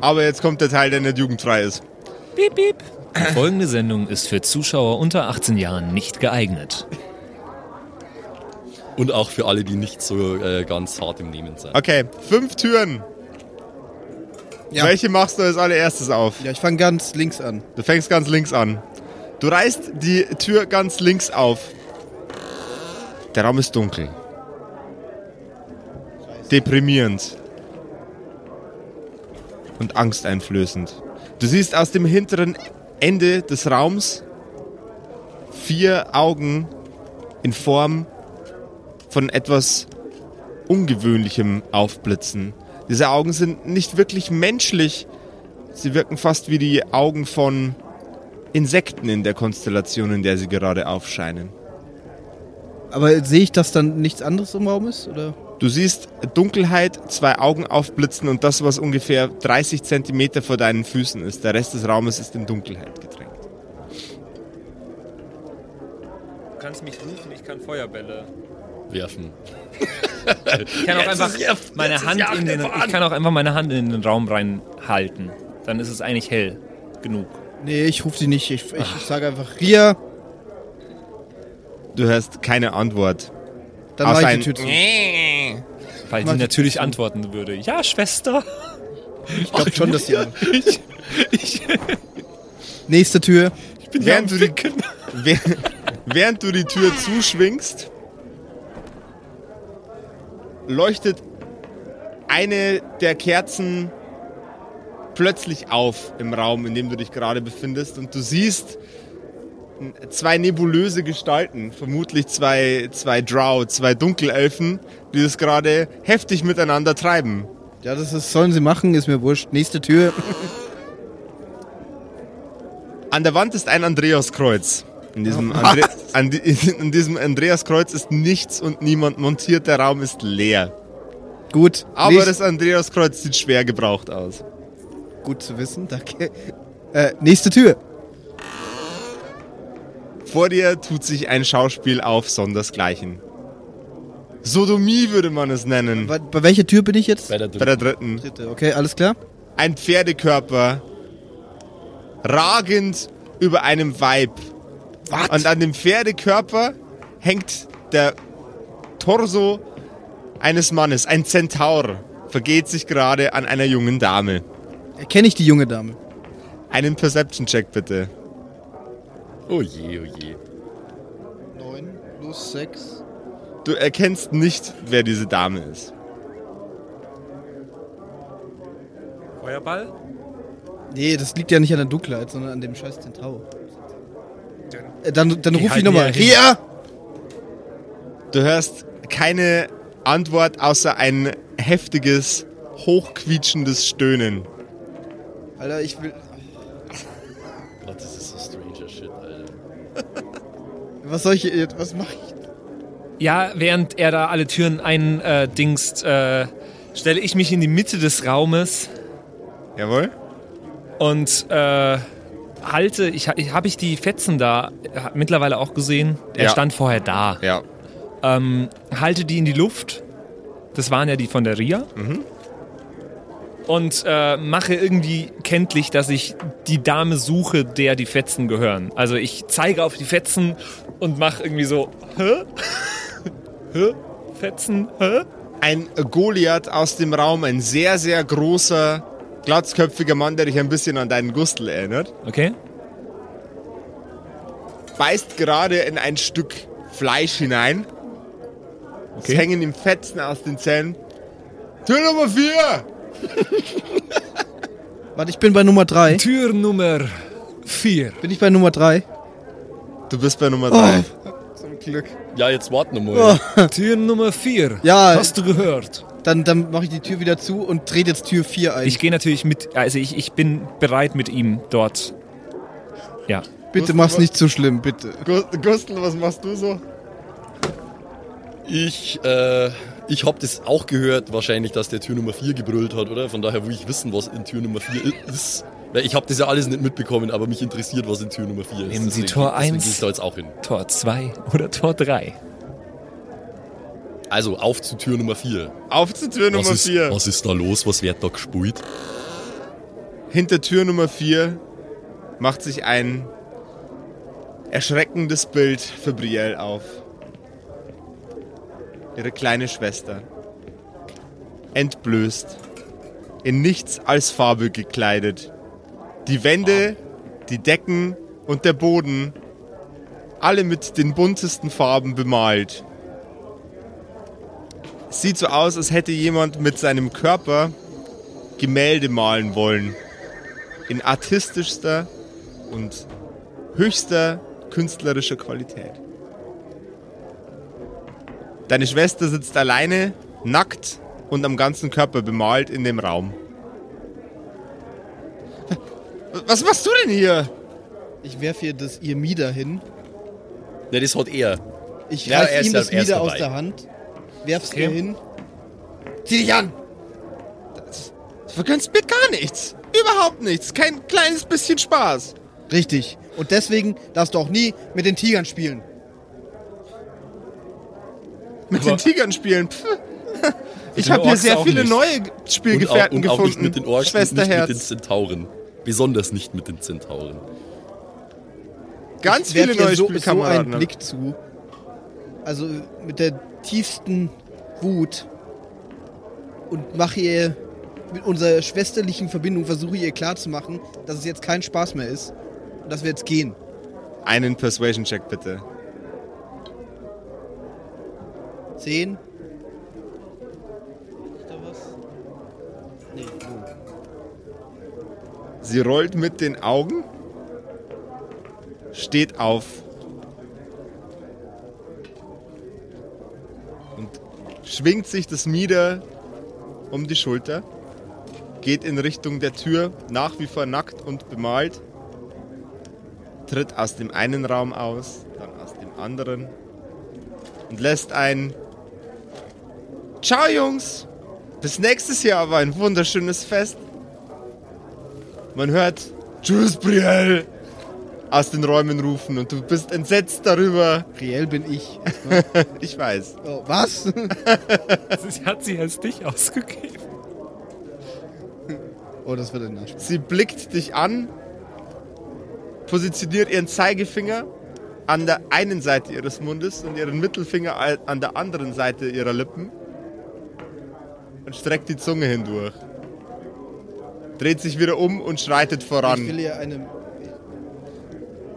aber jetzt kommt der Teil, der nicht jugendfrei ist. Piep, piep. Die folgende Sendung ist für Zuschauer unter 18 Jahren nicht geeignet. Und auch für alle, die nicht so äh, ganz hart im Nehmen sind. Okay, fünf Türen. Ja. Welche machst du als allererstes auf? Ja, ich fange ganz links an. Du fängst ganz links an. Du reißt die Tür ganz links auf. Der Raum ist dunkel. Deprimierend. Und angsteinflößend. Du siehst aus dem hinteren Ende des Raums vier Augen in Form von etwas Ungewöhnlichem aufblitzen. Diese Augen sind nicht wirklich menschlich. Sie wirken fast wie die Augen von Insekten in der Konstellation, in der sie gerade aufscheinen. Aber sehe ich, dass dann nichts anderes im Raum ist? Oder? Du siehst Dunkelheit, zwei Augen aufblitzen und das, was ungefähr 30 Zentimeter vor deinen Füßen ist. Der Rest des Raumes ist in Dunkelheit getränkt. Du kannst mich rufen, ich kann Feuerbälle. Werfen. Ich kann auch einfach meine Hand in den, ich kann auch einfach meine Hand in den Raum reinhalten. Dann ist es eigentlich hell genug. Nee, ich rufe sie nicht. Ich, ich sage einfach Ria, Du hörst keine Antwort. dann mache ich die Tür zu. Weil sie ich natürlich antworten würde. Ja, Schwester. Ich glaube schon, dass die. Ich, ich, Nächste Tür. ich bin Während du, die, während, während du die Tür zuschwingst, leuchtet eine der Kerzen plötzlich auf im Raum, in dem du dich gerade befindest und du siehst zwei nebulöse Gestalten, vermutlich zwei, zwei Drow, zwei Dunkelelfen, die das gerade heftig miteinander treiben. Ja, das ist, sollen sie machen, ist mir wurscht. Nächste Tür. An der Wand ist ein Andreaskreuz. In diesem, Andre an, di- in diesem Andreaskreuz ist nichts und niemand montiert. Der Raum ist leer. Gut. Aber das Andreaskreuz sieht schwer gebraucht aus. Gut zu wissen, danke. Äh, nächste Tür. Vor dir tut sich ein Schauspiel auf sondersgleichen. Sodomie würde man es nennen. Bei, bei welcher Tür bin ich jetzt? Bei der Bei der dritten. dritten. Dritte, okay, alles klar. Ein Pferdekörper, ragend über einem Weib. Was? Und an dem Pferdekörper hängt der Torso eines Mannes, ein Zentaur, vergeht sich gerade an einer jungen Dame. Erkenne ich die junge Dame? Einen Perception-Check bitte. Oh je, oh je. 9 plus 6. Du erkennst nicht, wer diese Dame ist. Feuerball? Nee, das liegt ja nicht an der Dunkelheit, sondern an dem scheiß Zentaur. Äh, Dann, dann ruf ich nochmal. Ria! Du hörst keine Antwort außer ein heftiges, hochquietschendes Stöhnen. Alter, ich will. Gott, das ist so stranger Shit, Alter. Was soll ich jetzt? Was mach ich? Ja, während er da alle Türen eindingst, äh, stelle ich mich in die Mitte des Raumes Jawohl? und äh, halte, ich, ich habe ich die Fetzen da mittlerweile auch gesehen. Er Ja. stand vorher da. Ja. Ähm, halte die in die Luft. Das waren ja die von der Ria. Und äh, mache irgendwie kenntlich, dass ich die Dame suche, der die Fetzen gehören. Also ich zeige auf die Fetzen und mache irgendwie so, hä? hä? Fetzen, hä? Ein Goliath aus dem Raum, ein sehr, sehr großer, glatzköpfiger Mann, der dich ein bisschen an deinen Gustel erinnert, Okay. beißt gerade in ein Stück Fleisch hinein. Es Okay. hängen ihm Fetzen aus den Zähnen. Tür Nummer 4! Warte, ich bin bei Nummer 3. Tür Nummer 4. Bin ich bei Nummer 3? Du bist bei Nummer 3. Zum Glück. Ja, jetzt warten wir mal. Tür Nummer 4. Ja. Hast du gehört? Dann, dann mache ich die Tür wieder zu und trete jetzt Tür 4 ein. Ich gehe natürlich mit, also ich, ich bin bereit mit ihm dort. Ja. bitte mach's nicht zu schlimm, bitte. Gu- Gustl, was machst du so? Ich, äh, ich habe das auch gehört, wahrscheinlich, dass der Tür Nummer 4 gebrüllt hat, oder? Von daher will ich wissen, was in Tür Nummer 4 ist. Ich habe das ja alles nicht mitbekommen, aber mich interessiert, was in Tür Nummer 4 ist. Nehmen Sie Deswegen- Tor deswegen eins. gehe ich da jetzt auch hin. Tor 2 oder Tor 3? Also, auf zu Tür Nummer 4. Auf zur Tür Nummer Was ist, 4. was ist da los? Was wird da gespult? Hinter Tür Nummer 4 macht sich ein erschreckendes Bild für Brielle auf. Ihre kleine Schwester. Entblößt. In nichts als Farbe gekleidet. Die Wände, die Decken und der Boden. Alle mit den buntesten Farben bemalt. Sieht so aus, als hätte jemand mit seinem Körper Gemälde malen wollen in artistischster und höchster künstlerischer Qualität. Deine Schwester sitzt alleine, nackt und am ganzen Körper bemalt in dem Raum. Was machst du denn hier? Ich werfe ihr das ihr Mieder hin. Ne, das hat er. Ich Ja, reiß ihm das Mieder aus dabei. der Hand, werf's Okay. ihr hin. Zieh dich an! Du vergönnst mir gar nichts. Überhaupt nichts. Kein kleines bisschen Spaß. Richtig. Und deswegen darfst du auch nie mit den Tigern spielen. Mit den Tigern spielen. Pff. Ich habe hier sehr auch viele nicht. neue Und auch, Spielgefährten und auch gefunden. nicht mit den Orks und nicht mit den Schwesterherz. Zentauren. Besonders nicht mit den Zentauren. Ganz Ich viele neue so, so Spielkameraden. einen Blick zu. Also mit der tiefsten Wut. Und mache ihr mit unserer schwesterlichen Verbindung, versuche ihr klarzumachen, dass es jetzt kein Spaß mehr ist. Und dass wir jetzt gehen. Einen Persuasion-Check bitte. Zehn. Ist da was? Nee, oh. Sie rollt mit den Augen, steht auf und schwingt sich das Mieder um die Schulter, geht in Richtung der Tür, nach wie vor nackt und bemalt, tritt aus dem einen Raum aus, dann aus dem anderen und lässt ein Ciao Jungs, bis nächstes Jahr aber ein wunderschönes Fest. Man hört Tschüss, Brielle. aus den Räumen rufen und du bist entsetzt darüber. Riel bin ich. Ich weiß. Oh, was? Sie hat sie als dich ausgegeben. Oh, das wird ein Arsch. Sie blickt dich an, positioniert ihren Zeigefinger an der einen Seite ihres Mundes und ihren Mittelfinger an der anderen Seite ihrer Lippen und streckt die Zunge hindurch. Dreht sich wieder um und schreitet Ich will voran. ihr eine.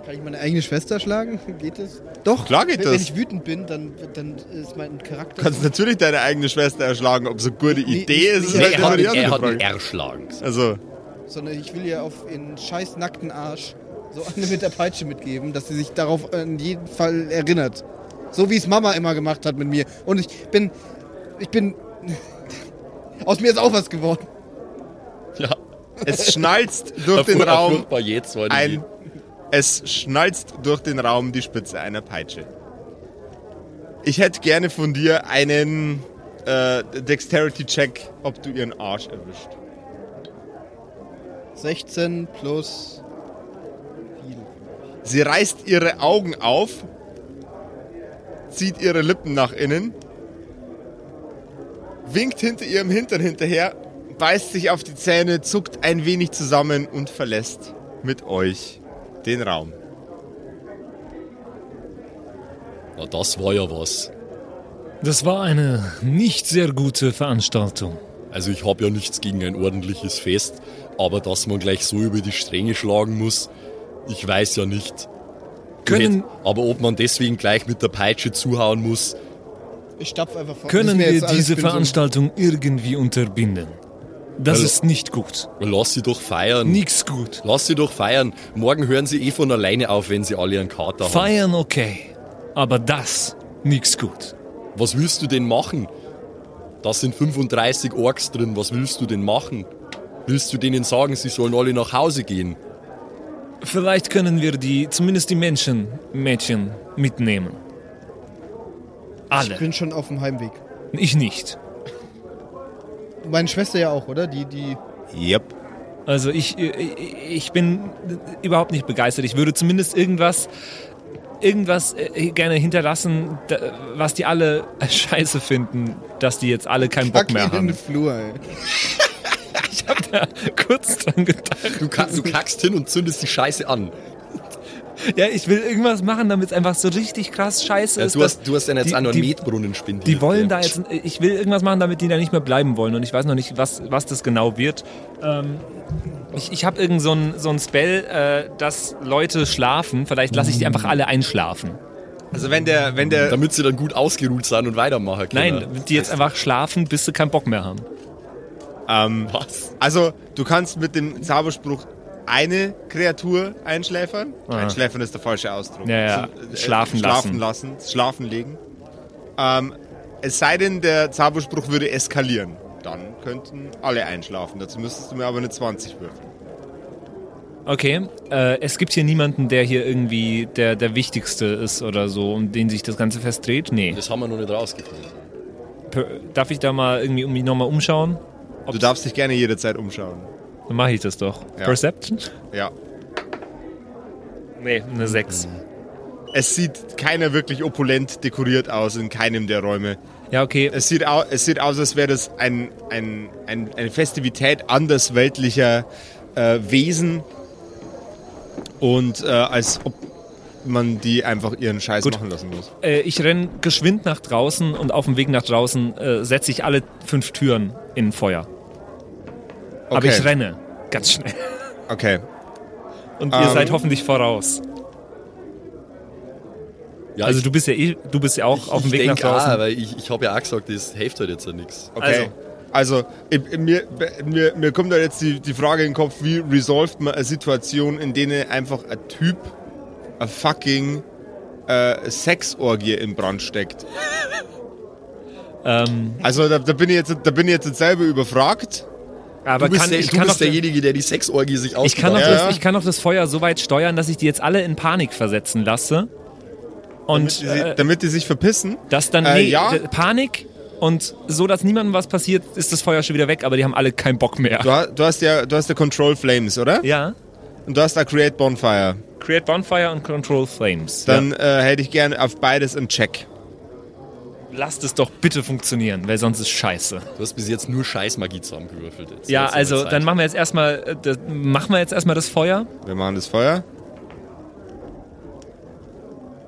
Kann ich meine eigene Schwester schlagen? Geht das? Doch. Klar geht wenn, das. Wenn ich wütend bin, dann, dann ist mein Charakter. Du kannst natürlich deine eigene Schwester erschlagen, ob so eine gute Nee, Idee ist. Nee, halt er hat er hat ihn erschlagen. Also, sondern ich will ihr auf ihren scheiß nackten Arsch so eine mit der Peitsche mitgeben, dass sie sich darauf in jedem Fall erinnert. So wie es Mama immer gemacht hat mit mir. Und ich bin. Ich bin. Aus mir ist auch was geworden. Ja. Es schnalzt durch den Raum ein. Es schnalzt durch den Raum die Spitze einer Peitsche. Ich hätte gerne von dir einen äh, Dexterity-Check, ob du ihren Arsch erwischt. 16 plus. Sie reißt ihre Augen auf, zieht ihre Lippen nach innen, winkt hinter ihrem Hintern hinterher, beißt sich auf die Zähne, zuckt ein wenig zusammen und verlässt mit euch den Raum. Na, das war ja was. Das war eine nicht sehr gute Veranstaltung. Also ich habe ja nichts gegen ein ordentliches Fest, aber dass man gleich so über die Stränge schlagen muss, ich weiß ja nicht. Können, aber ob man deswegen gleich mit der Peitsche zuhauen muss, Ich stapf einfach vor. können wir diese Veranstaltung irgendwie unterbinden? Das Weil- ist nicht gut. lass sie doch feiern. Nix gut. Lass sie doch feiern. Morgen hören sie eh von alleine auf, wenn sie alle einen Kater haben. Feiern okay, aber das nix gut. Was willst du denn machen? Da sind 35 Orks drin. Was willst du denn machen? Willst du denen sagen, sie sollen alle nach Hause gehen? Vielleicht können wir die, zumindest die Menschen, Mädchen mitnehmen. Ich Alle. bin schon auf dem Heimweg. Ich nicht. Meine Schwester ja auch, oder? Die, die. Yep. Also ich, ich, ich bin überhaupt nicht begeistert. Ich würde zumindest irgendwas, irgendwas äh, gerne hinterlassen, was die alle scheiße finden, dass die jetzt alle keinen Bock mehr in den haben. Flur, ey. Ich habe da kurz dran gedacht. Du, ka du kackst hin und zündest die Scheiße an. Ja, ich will irgendwas machen, damit es einfach so richtig krass scheiße Ja, ist. du, hast, du hast ja jetzt die- auch noch einen die- Metbrunnen spendiert. Die wollen ey. da jetzt, ich will irgendwas machen, damit die da nicht mehr bleiben wollen und ich weiß noch nicht, was, was das genau wird. Ähm, ich ich habe irgend so ein, so ein Spell, äh, dass Leute schlafen. Vielleicht lasse ich die einfach alle einschlafen. Also wenn der, wenn der, Damit sie dann gut ausgeruht sind und weitermachen können. Nein, die jetzt einfach schlafen, bis sie keinen Bock mehr haben. ähm, Was? also du kannst mit dem Zauberspruch eine Kreatur einschläfern. Aha. Einschläfern ist der falsche Ausdruck. Ja, ja. äh, Schlafen schlafen lassen. Schlafen legen. Ähm, es sei denn, der Zauberspruch würde eskalieren. Dann könnten alle einschlafen. Dazu müsstest du mir aber eine 20 würfeln. Okay, äh, es gibt hier niemanden, der hier irgendwie der, der Wichtigste ist oder so, um den sich das Ganze festdreht. Nee. Das haben wir noch nicht rausgefunden. Darf ich da mal irgendwie um mich nochmal umschauen? Du darfst dich gerne jederzeit umschauen. Dann mache ich das doch. Ja. Perception? Ja. Nee, eine 6. Es sieht keiner wirklich opulent dekoriert aus in keinem der Räume. Ja, okay. Es sieht, au es sieht aus, als wäre das ein, ein, ein, eine Festivität andersweltlicher äh, Wesen und äh, als ob man die einfach ihren Scheiß Gut. machen lassen muss. Äh, ich renn geschwind nach draußen und auf dem Weg nach draußen äh, setze ich alle fünf Türen in Feuer. Aber Okay. ich renne ganz schnell. Okay. Und ihr Ähm. seid hoffentlich voraus. Ja, Also ich, du bist ja eh, du bist ja auch auf dem ich Weg nach denk draußen. Auch, weil ich, ich habe ja auch gesagt, das hilft halt jetzt ja nichts. Okay. Also, ich, mir, mir, mir kommt da jetzt die, die Frage in den Kopf, wie resolved man eine Situation, in der einfach ein Typ eine fucking äh, Sexorgie in Brand steckt. Ähm, Also da, da, bin ich jetzt, da bin ich jetzt selber überfragt. Aber Du bist, kann, der, ich, du kann bist derjenige, der die Sexorgie sich ich, kann Ja, das, ja. ich kann doch das Feuer so weit steuern, dass ich die jetzt alle in Panik versetzen lasse. Und Damit die, äh, damit die sich verpissen. dass dann Äh, nee, ja. Panik und so, dass niemandem was passiert, ist das Feuer schon wieder weg, aber die haben alle keinen Bock mehr. Du, ha- du hast ja, du hast ja Control Flames, oder? Ja, Und du hast da Create Bonfire. Create Bonfire und Control Flames. Dann äh, hätte ich gerne auf beides einen Check. Lasst es doch bitte funktionieren, weil sonst ist scheiße. Du hast bis jetzt nur Scheißmagie zusammengewürfelt. Jetzt. Ja, Jetzt also dann machen wir jetzt erstmal äh, das, machen wir jetzt erstmal das Feuer. Wir machen das Feuer.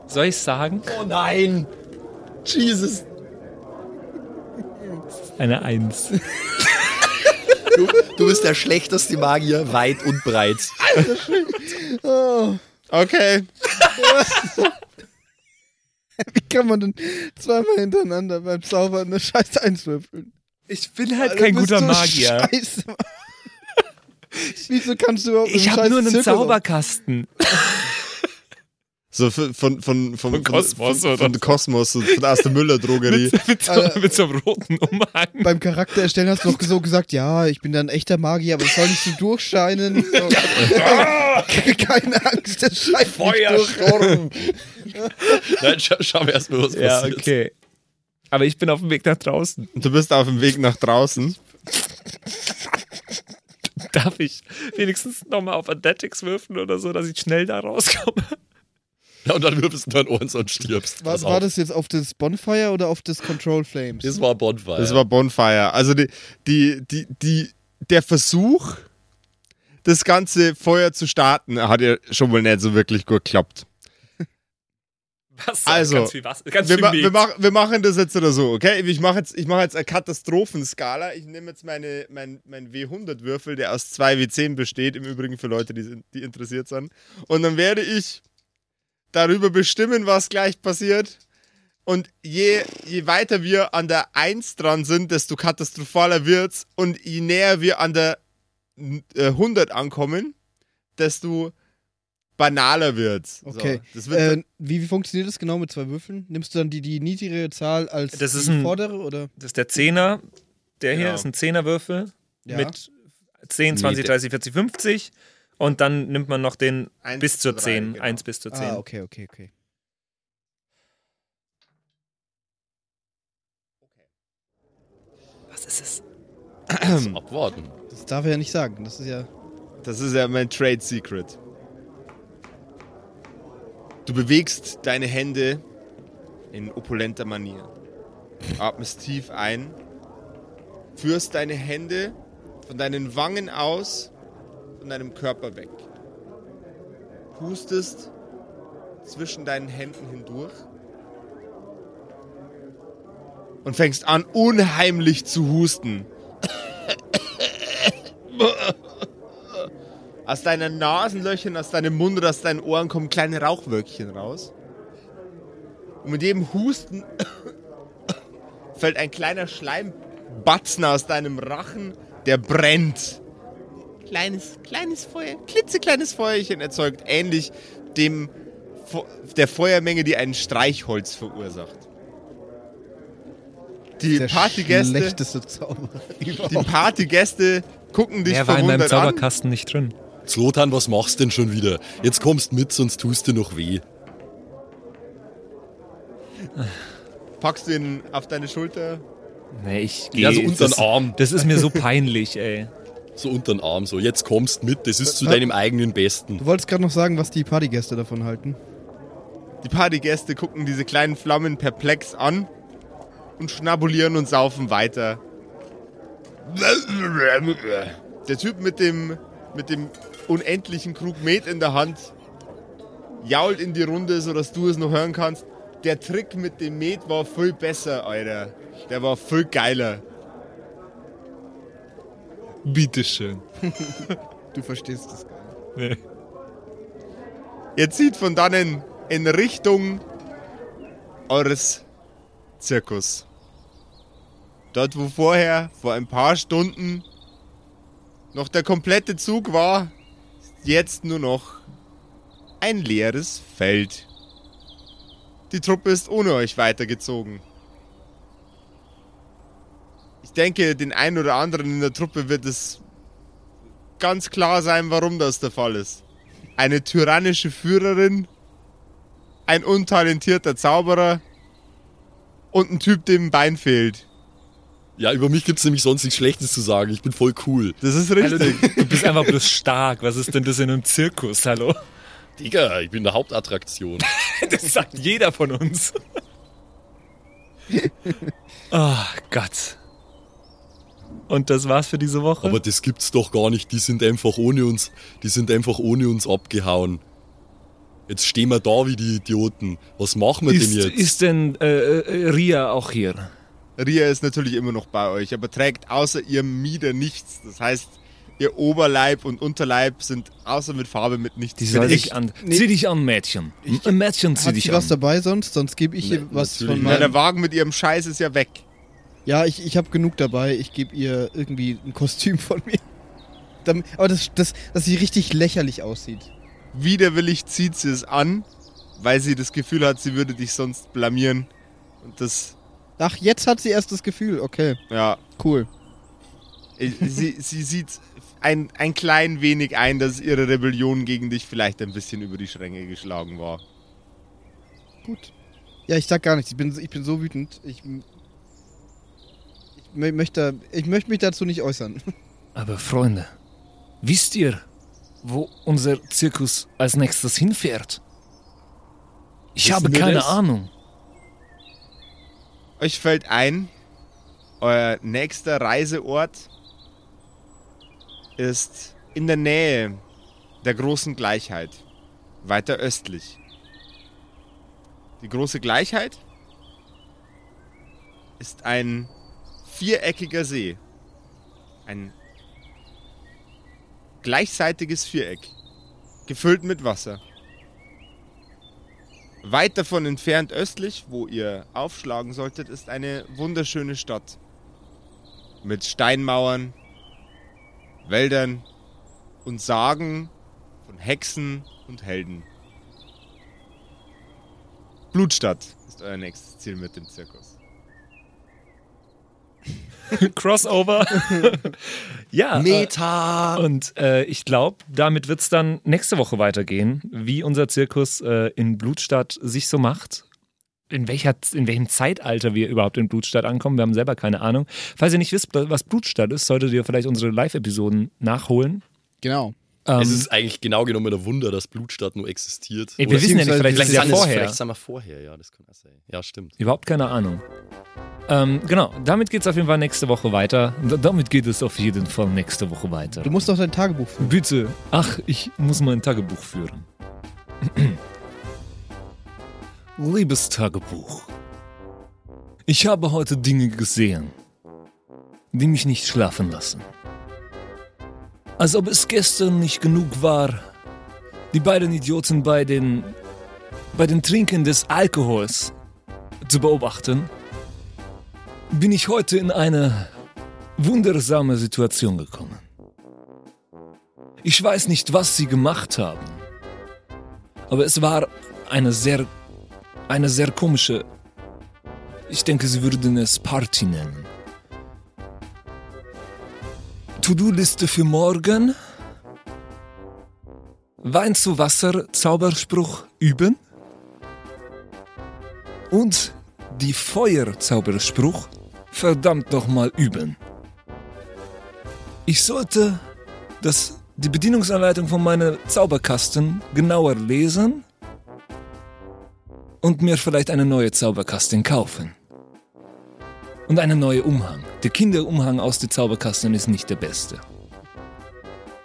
Soll ich sagen? Oh nein! Jesus! Eine Eins. Du, du bist der schlechteste Magier weit und breit. Okay. Wie kann man denn zweimal hintereinander beim Zaubern eine Scheiße Eins würfeln? Ich bin halt Alter, kein guter so Magier. Scheiße. Wieso kannst du überhaupt Ich habe nur einen Zirkus Zauberkasten. So von, von, von, von, Kosmos von, oder von, von Kosmos, so von der Müller-Drogerie. mit, so, Alter. mit so einem roten Umhang. Beim Charakter erstellen hast du noch so gesagt, ja, ich bin dann ein echter Magier, aber ich soll nicht so durchscheinen. So. Keine Angst, der scheint. Feuersturm! Nein, schau, schau erst mal, was Ja, passiert. okay. Aber ich bin auf dem Weg nach draußen. Du bist auf dem Weg nach draußen. Darf ich wenigstens nochmal auf Athletics würfeln oder so, dass ich schnell da rauskomme? Ja, und dann würfelst du dein Ohren und stirbst. Was war das jetzt auf das Bonfire oder auf das Control Flames? Das war Bonfire. Das war Bonfire. Also die, die, die, die, der Versuch, das ganze Feuer zu starten, hat ja schon wohl nicht so wirklich gut geklappt. Was? Also, ganz viel Wasser, ganz Wir, viel ma wir, mach wir machen das jetzt oder so, okay? Ich mache jetzt, ich mach jetzt eine Katastrophenskala. Ich nehme jetzt meine, mein, mein W100-Würfel, der aus zwei W10 besteht, im Übrigen für Leute, die, die interessiert sind. Und dann werde ich darüber bestimmen, was gleich passiert. Und je, je weiter wir an der 1 dran sind, desto katastrophaler wird's. Und je näher wir an der äh, 100 ankommen, desto banaler wird's. Okay. So, das wird Äh, wie, wie funktioniert das genau mit zwei Würfeln? Nimmst du dann die, die niedrigere Zahl als Das ist die ein- vordere oder? Das ist der Zehner. Der hier Genau. ist ein Zehnerwürfel Ja. mit 10, 20, Nee, 30, 40, 50. Und dann nimmt man noch den Eins bis zur zu drei, 10. genau. 1 bis zur 10. Ah, okay, okay, okay. Was ist es? Abwarten. Das darf er ja nicht sagen. Das ist ja. Das ist ja mein Trade Secret. Du bewegst deine Hände in opulenter Manier. Atmest tief ein, führst deine Hände von deinen Wangen aus, von deinem Körper weg. Pustest zwischen deinen Händen hindurch und fängst an, unheimlich zu husten. Aus deinen Nasenlöchern, aus deinem Mund oder aus deinen Ohren kommen kleine Rauchwölkchen raus. Und mit jedem Husten fällt ein kleiner Schleimbatzen aus deinem Rachen, der brennt. Kleines, kleines Feuer, klitzekleines Feuerchen erzeugt, ähnlich dem der Feuermenge, die ein Streichholz verursacht. Die Der Partygäste, schlechteste Zauber die. Partygäste gucken dich Der war in meinem verwundert an. Zauberkasten nicht drin. Zlotan, was machst denn schon wieder? Jetzt kommst mit, sonst tust du noch weh. Packst du ihn auf deine Schulter. Nee, ich Ja, so geh- unter den das, Arm. Das ist mir so peinlich, ey. So unter den Arm, so jetzt kommst mit, das ist zu deinem eigenen Besten. Du wolltest gerade noch sagen, was die Partygäste davon halten. Die Partygäste gucken diese kleinen Flammen perplex an und schnabulieren und saufen weiter. Der Typ mit dem, mit dem unendlichen Krug Met in der Hand jault in die Runde, sodass du es noch hören kannst. Der Trick mit dem Met war viel besser, Alter. Der war viel geiler. Bitteschön. Du verstehst es gar nicht. Ihr zieht von dannen in Richtung eures Zirkus. Dort, wo vorher, vor ein paar Stunden, noch der komplette Zug war, ist jetzt nur noch ein leeres Feld. Die Truppe ist ohne euch weitergezogen. Ich denke, den einen oder anderen in der Truppe wird es ganz klar sein, warum das der Fall ist eine tyrannische Führerin, ein untalentierter Zauberer und ein Typ, dem ein Bein fehlt. Ja, über mich gibt's nämlich sonst nichts Schlechtes zu sagen. Ich bin voll cool. Das ist Hallo, richtig. du, du bist einfach bloß stark. Was ist denn das in einem Zirkus? Hallo? Digga, ich bin eine Hauptattraktion. Das sagt jeder von uns. Ah, Gott. Und das war's für diese Woche? Aber das gibt's doch gar nicht. Die sind einfach ohne uns, die sind einfach ohne uns abgehauen. Jetzt stehen wir da wie die Idioten. Was machen wir ist, denn jetzt? ist denn äh, äh, Ria auch hier? Ria ist natürlich immer noch bei euch, aber trägt außer ihrem Mieder nichts. Das heißt, ihr Oberleib und Unterleib sind außer mit Farbe mit nichts. Die soll dich an. Nee. Zieh dich an, Mädchen. Ein Mädchen zieh Hat dich sie an. was dabei sonst? Sonst gebe ich ihr Ne, was natürlich von nicht. Ja, der meinem... Wagen mit ihrem Scheiß ist ja weg. Ja, ich, ich habe genug dabei. Ich gebe ihr irgendwie ein Kostüm von mir. Aber das, das, dass sie richtig lächerlich aussieht. Widerwillig zieht sie es an, weil sie das Gefühl hat, sie würde dich sonst blamieren. Und das, Ach, jetzt hat sie erst das Gefühl. Okay, ja, cool. sie, sie sieht ein, ein klein wenig ein, dass ihre Rebellion gegen dich vielleicht ein bisschen über die Schränke geschlagen war. Gut. Ja, ich sag gar nichts. Ich bin, ich bin so wütend. Ich, möchte, ich möchte mich dazu nicht äußern. Aber Freunde, wisst ihr, wo unser Zirkus als nächstes hinfährt? Ich Wissen habe keine das? Ahnung. Euch fällt ein, euer nächster Reiseort ist in der Nähe der großen Gleichheit, weiter östlich. Die große Gleichheit ist ein viereckiger See. Ein gleichseitiges Viereck, gefüllt mit Wasser. Weit davon entfernt östlich, wo ihr aufschlagen solltet, ist eine wunderschöne Stadt. Mit Steinmauern, Wäldern und Sagen von Hexen und Helden. Blutstadt ist euer nächstes Ziel mit dem Zirkus. Crossover. ja. Meta! Und äh, ich glaube, damit wird es dann nächste Woche weitergehen, wie unser Zirkus äh, in Blutstadt sich so macht. In, welcher, in welchem Zeitalter wir überhaupt in Blutstadt ankommen. Wir haben selber keine Ahnung. Falls ihr nicht wisst, was Blutstadt ist, solltet ihr vielleicht unsere Live-Episoden nachholen. Genau. Ähm, Es ist eigentlich genau genommen ein Wunder, dass Blutstadt nur existiert. ey, wir wissen ja nicht, vielleicht, vielleicht ist ja vorher. vielleicht sind wir vorher, ja, das kann auch sein. Ja, stimmt. Überhaupt keine Ahnung. Ähm, genau, damit geht es auf jeden Fall nächste Woche weiter. D damit geht es auf jeden Fall nächste Woche weiter. Du musst doch dein Tagebuch führen. Bitte. Ach, ich muss mein Tagebuch führen. Liebes Tagebuch. Ich habe heute Dinge gesehen, die mich nicht schlafen lassen. Als ob es gestern nicht genug war, die beiden Idioten bei den, bei den Trinken des Alkohols zu beobachten, bin ich heute in eine wundersame Situation gekommen. Ich weiß nicht, was sie gemacht haben. Aber es war eine sehr, eine sehr komische, ich denke, sie würden es Party nennen. To-Do-Liste für morgen. Wein zu Wasser, Zauberspruch üben. Und die Feuerzauberspruch verdammt nochmal üben. Ich sollte das, die Bedienungsanleitung von meinem Zauberkasten genauer lesen und mir vielleicht eine neue Zauberkasten kaufen. Und einen neuen Umhang. Der Kinderumhang aus der Zauberkasten ist nicht der beste.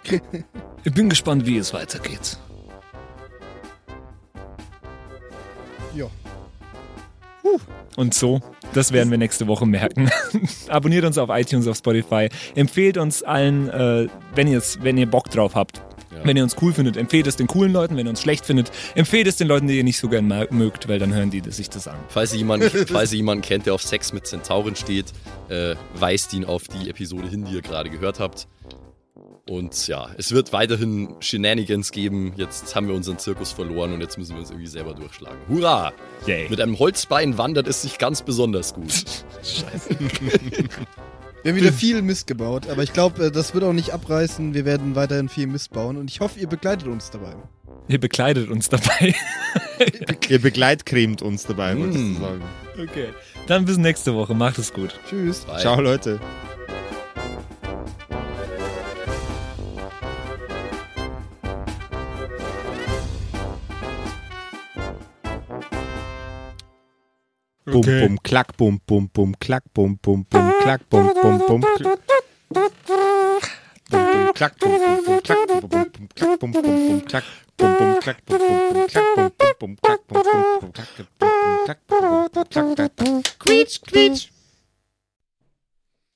Ich bin gespannt, wie es weitergeht. Ja. Und so, das werden wir nächste Woche merken. Abonniert uns auf iTunes, auf Spotify. Empfehlt uns allen, äh, wenn, wenn ihr Bock drauf habt. Ja. Wenn ihr uns cool findet, empfehlt es den coolen Leuten. Wenn ihr uns schlecht findet, empfehlt es den Leuten, die ihr nicht so gern mögt, weil dann hören die sich das an. Falls ihr jemanden, falls ihr jemanden kennt, der auf Sex mit Zentauren steht, äh, weist ihn auf die Episode hin, die ihr gerade gehört habt. Und ja, es wird weiterhin Shenanigans geben. Jetzt haben wir unseren Zirkus verloren und jetzt müssen wir uns irgendwie selber durchschlagen. Hurra! Yay. Mit einem Holzbein wandert es sich ganz besonders gut. Wir haben wieder viel Mist gebaut, aber ich glaube, das wird auch nicht abreißen. Wir werden weiterhin viel Mist bauen und ich hoffe, ihr begleitet uns dabei. Ihr bekleidet uns dabei. Ihr begleitcremt uns dabei, wolltest Mm. du sagen. Okay. Dann bis nächste Woche. Macht es gut. Tschüss. Bye. Ciao, Leute. Bum, Okay. bum, klack, bum, bum, bum, klack, bum, bum, bum, klack, bum, bum, bum, klack. Bum, bum, klack, bum, bum, bum, klack, bum, bum, bum, klack, bum, bum, bum, klack, bum, bum, klack, bum, bum, klack, bum, bum, bum, klack, bum, bum, bum, klack, bum, bum, klack, bum, bum, klack, klack, klack. Quietsch, quietsch.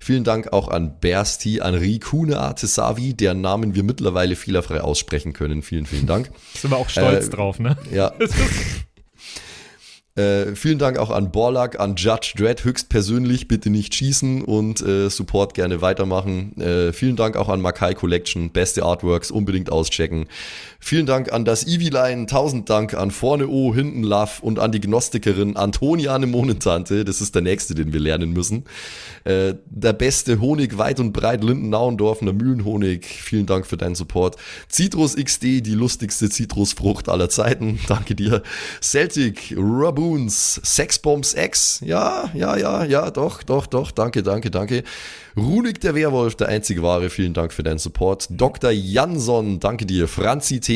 Vielen Dank auch an Bersti, an Rikune Artesavi, deren Namen wir mittlerweile fehlerfrei aussprechen können. Vielen, vielen Dank. Sind wir auch stolz Äh, drauf, ne? Ja. Äh, vielen Dank auch an Borlak, an Judge Dredd höchstpersönlich, bitte nicht schießen und äh, Support gerne weitermachen. Äh, vielen Dank auch an Makai Collection, beste Artworks, unbedingt auschecken. Vielen Dank an das Eviline, tausend Dank an Vorne O, Hinten Love und an die Gnostikerin Antoniane Monentante, das ist der nächste, den wir lernen müssen. Äh, der beste Honig weit und breit, Linden-Nauendorfener Mühlenhonig, vielen Dank für deinen Support. Citrus XD, die lustigste Zitrusfrucht aller Zeiten, danke dir. Celtic, Raboons, Sexbombs X, ja, ja, ja, ja, doch, doch, doch, danke, danke, danke. Runik der Werwolf, der einzige wahre, vielen Dank für deinen Support. Dr. Jansson, danke dir. Franzi T,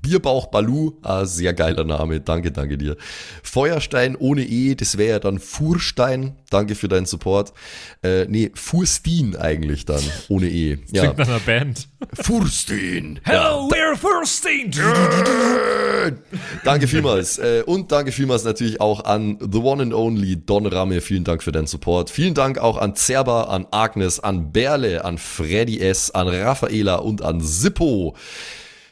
Bierbauch Balu, ah, sehr geiler Name, danke, danke dir. Feuerstein ohne E, das wäre ja dann Furstein, danke für deinen Support. Äh, nee, Furstin eigentlich dann, ohne E. Ja, Klingt nach einer Band. Furstin. Hello, we're thirsty. Danke vielmals. Äh, und danke vielmals natürlich auch an The One and Only Don Ramme. Vielen Dank für deinen Support. Vielen Dank auch an Zerba, an Agnes, an Berle, an Freddy S., an Raffaela und an Sippo.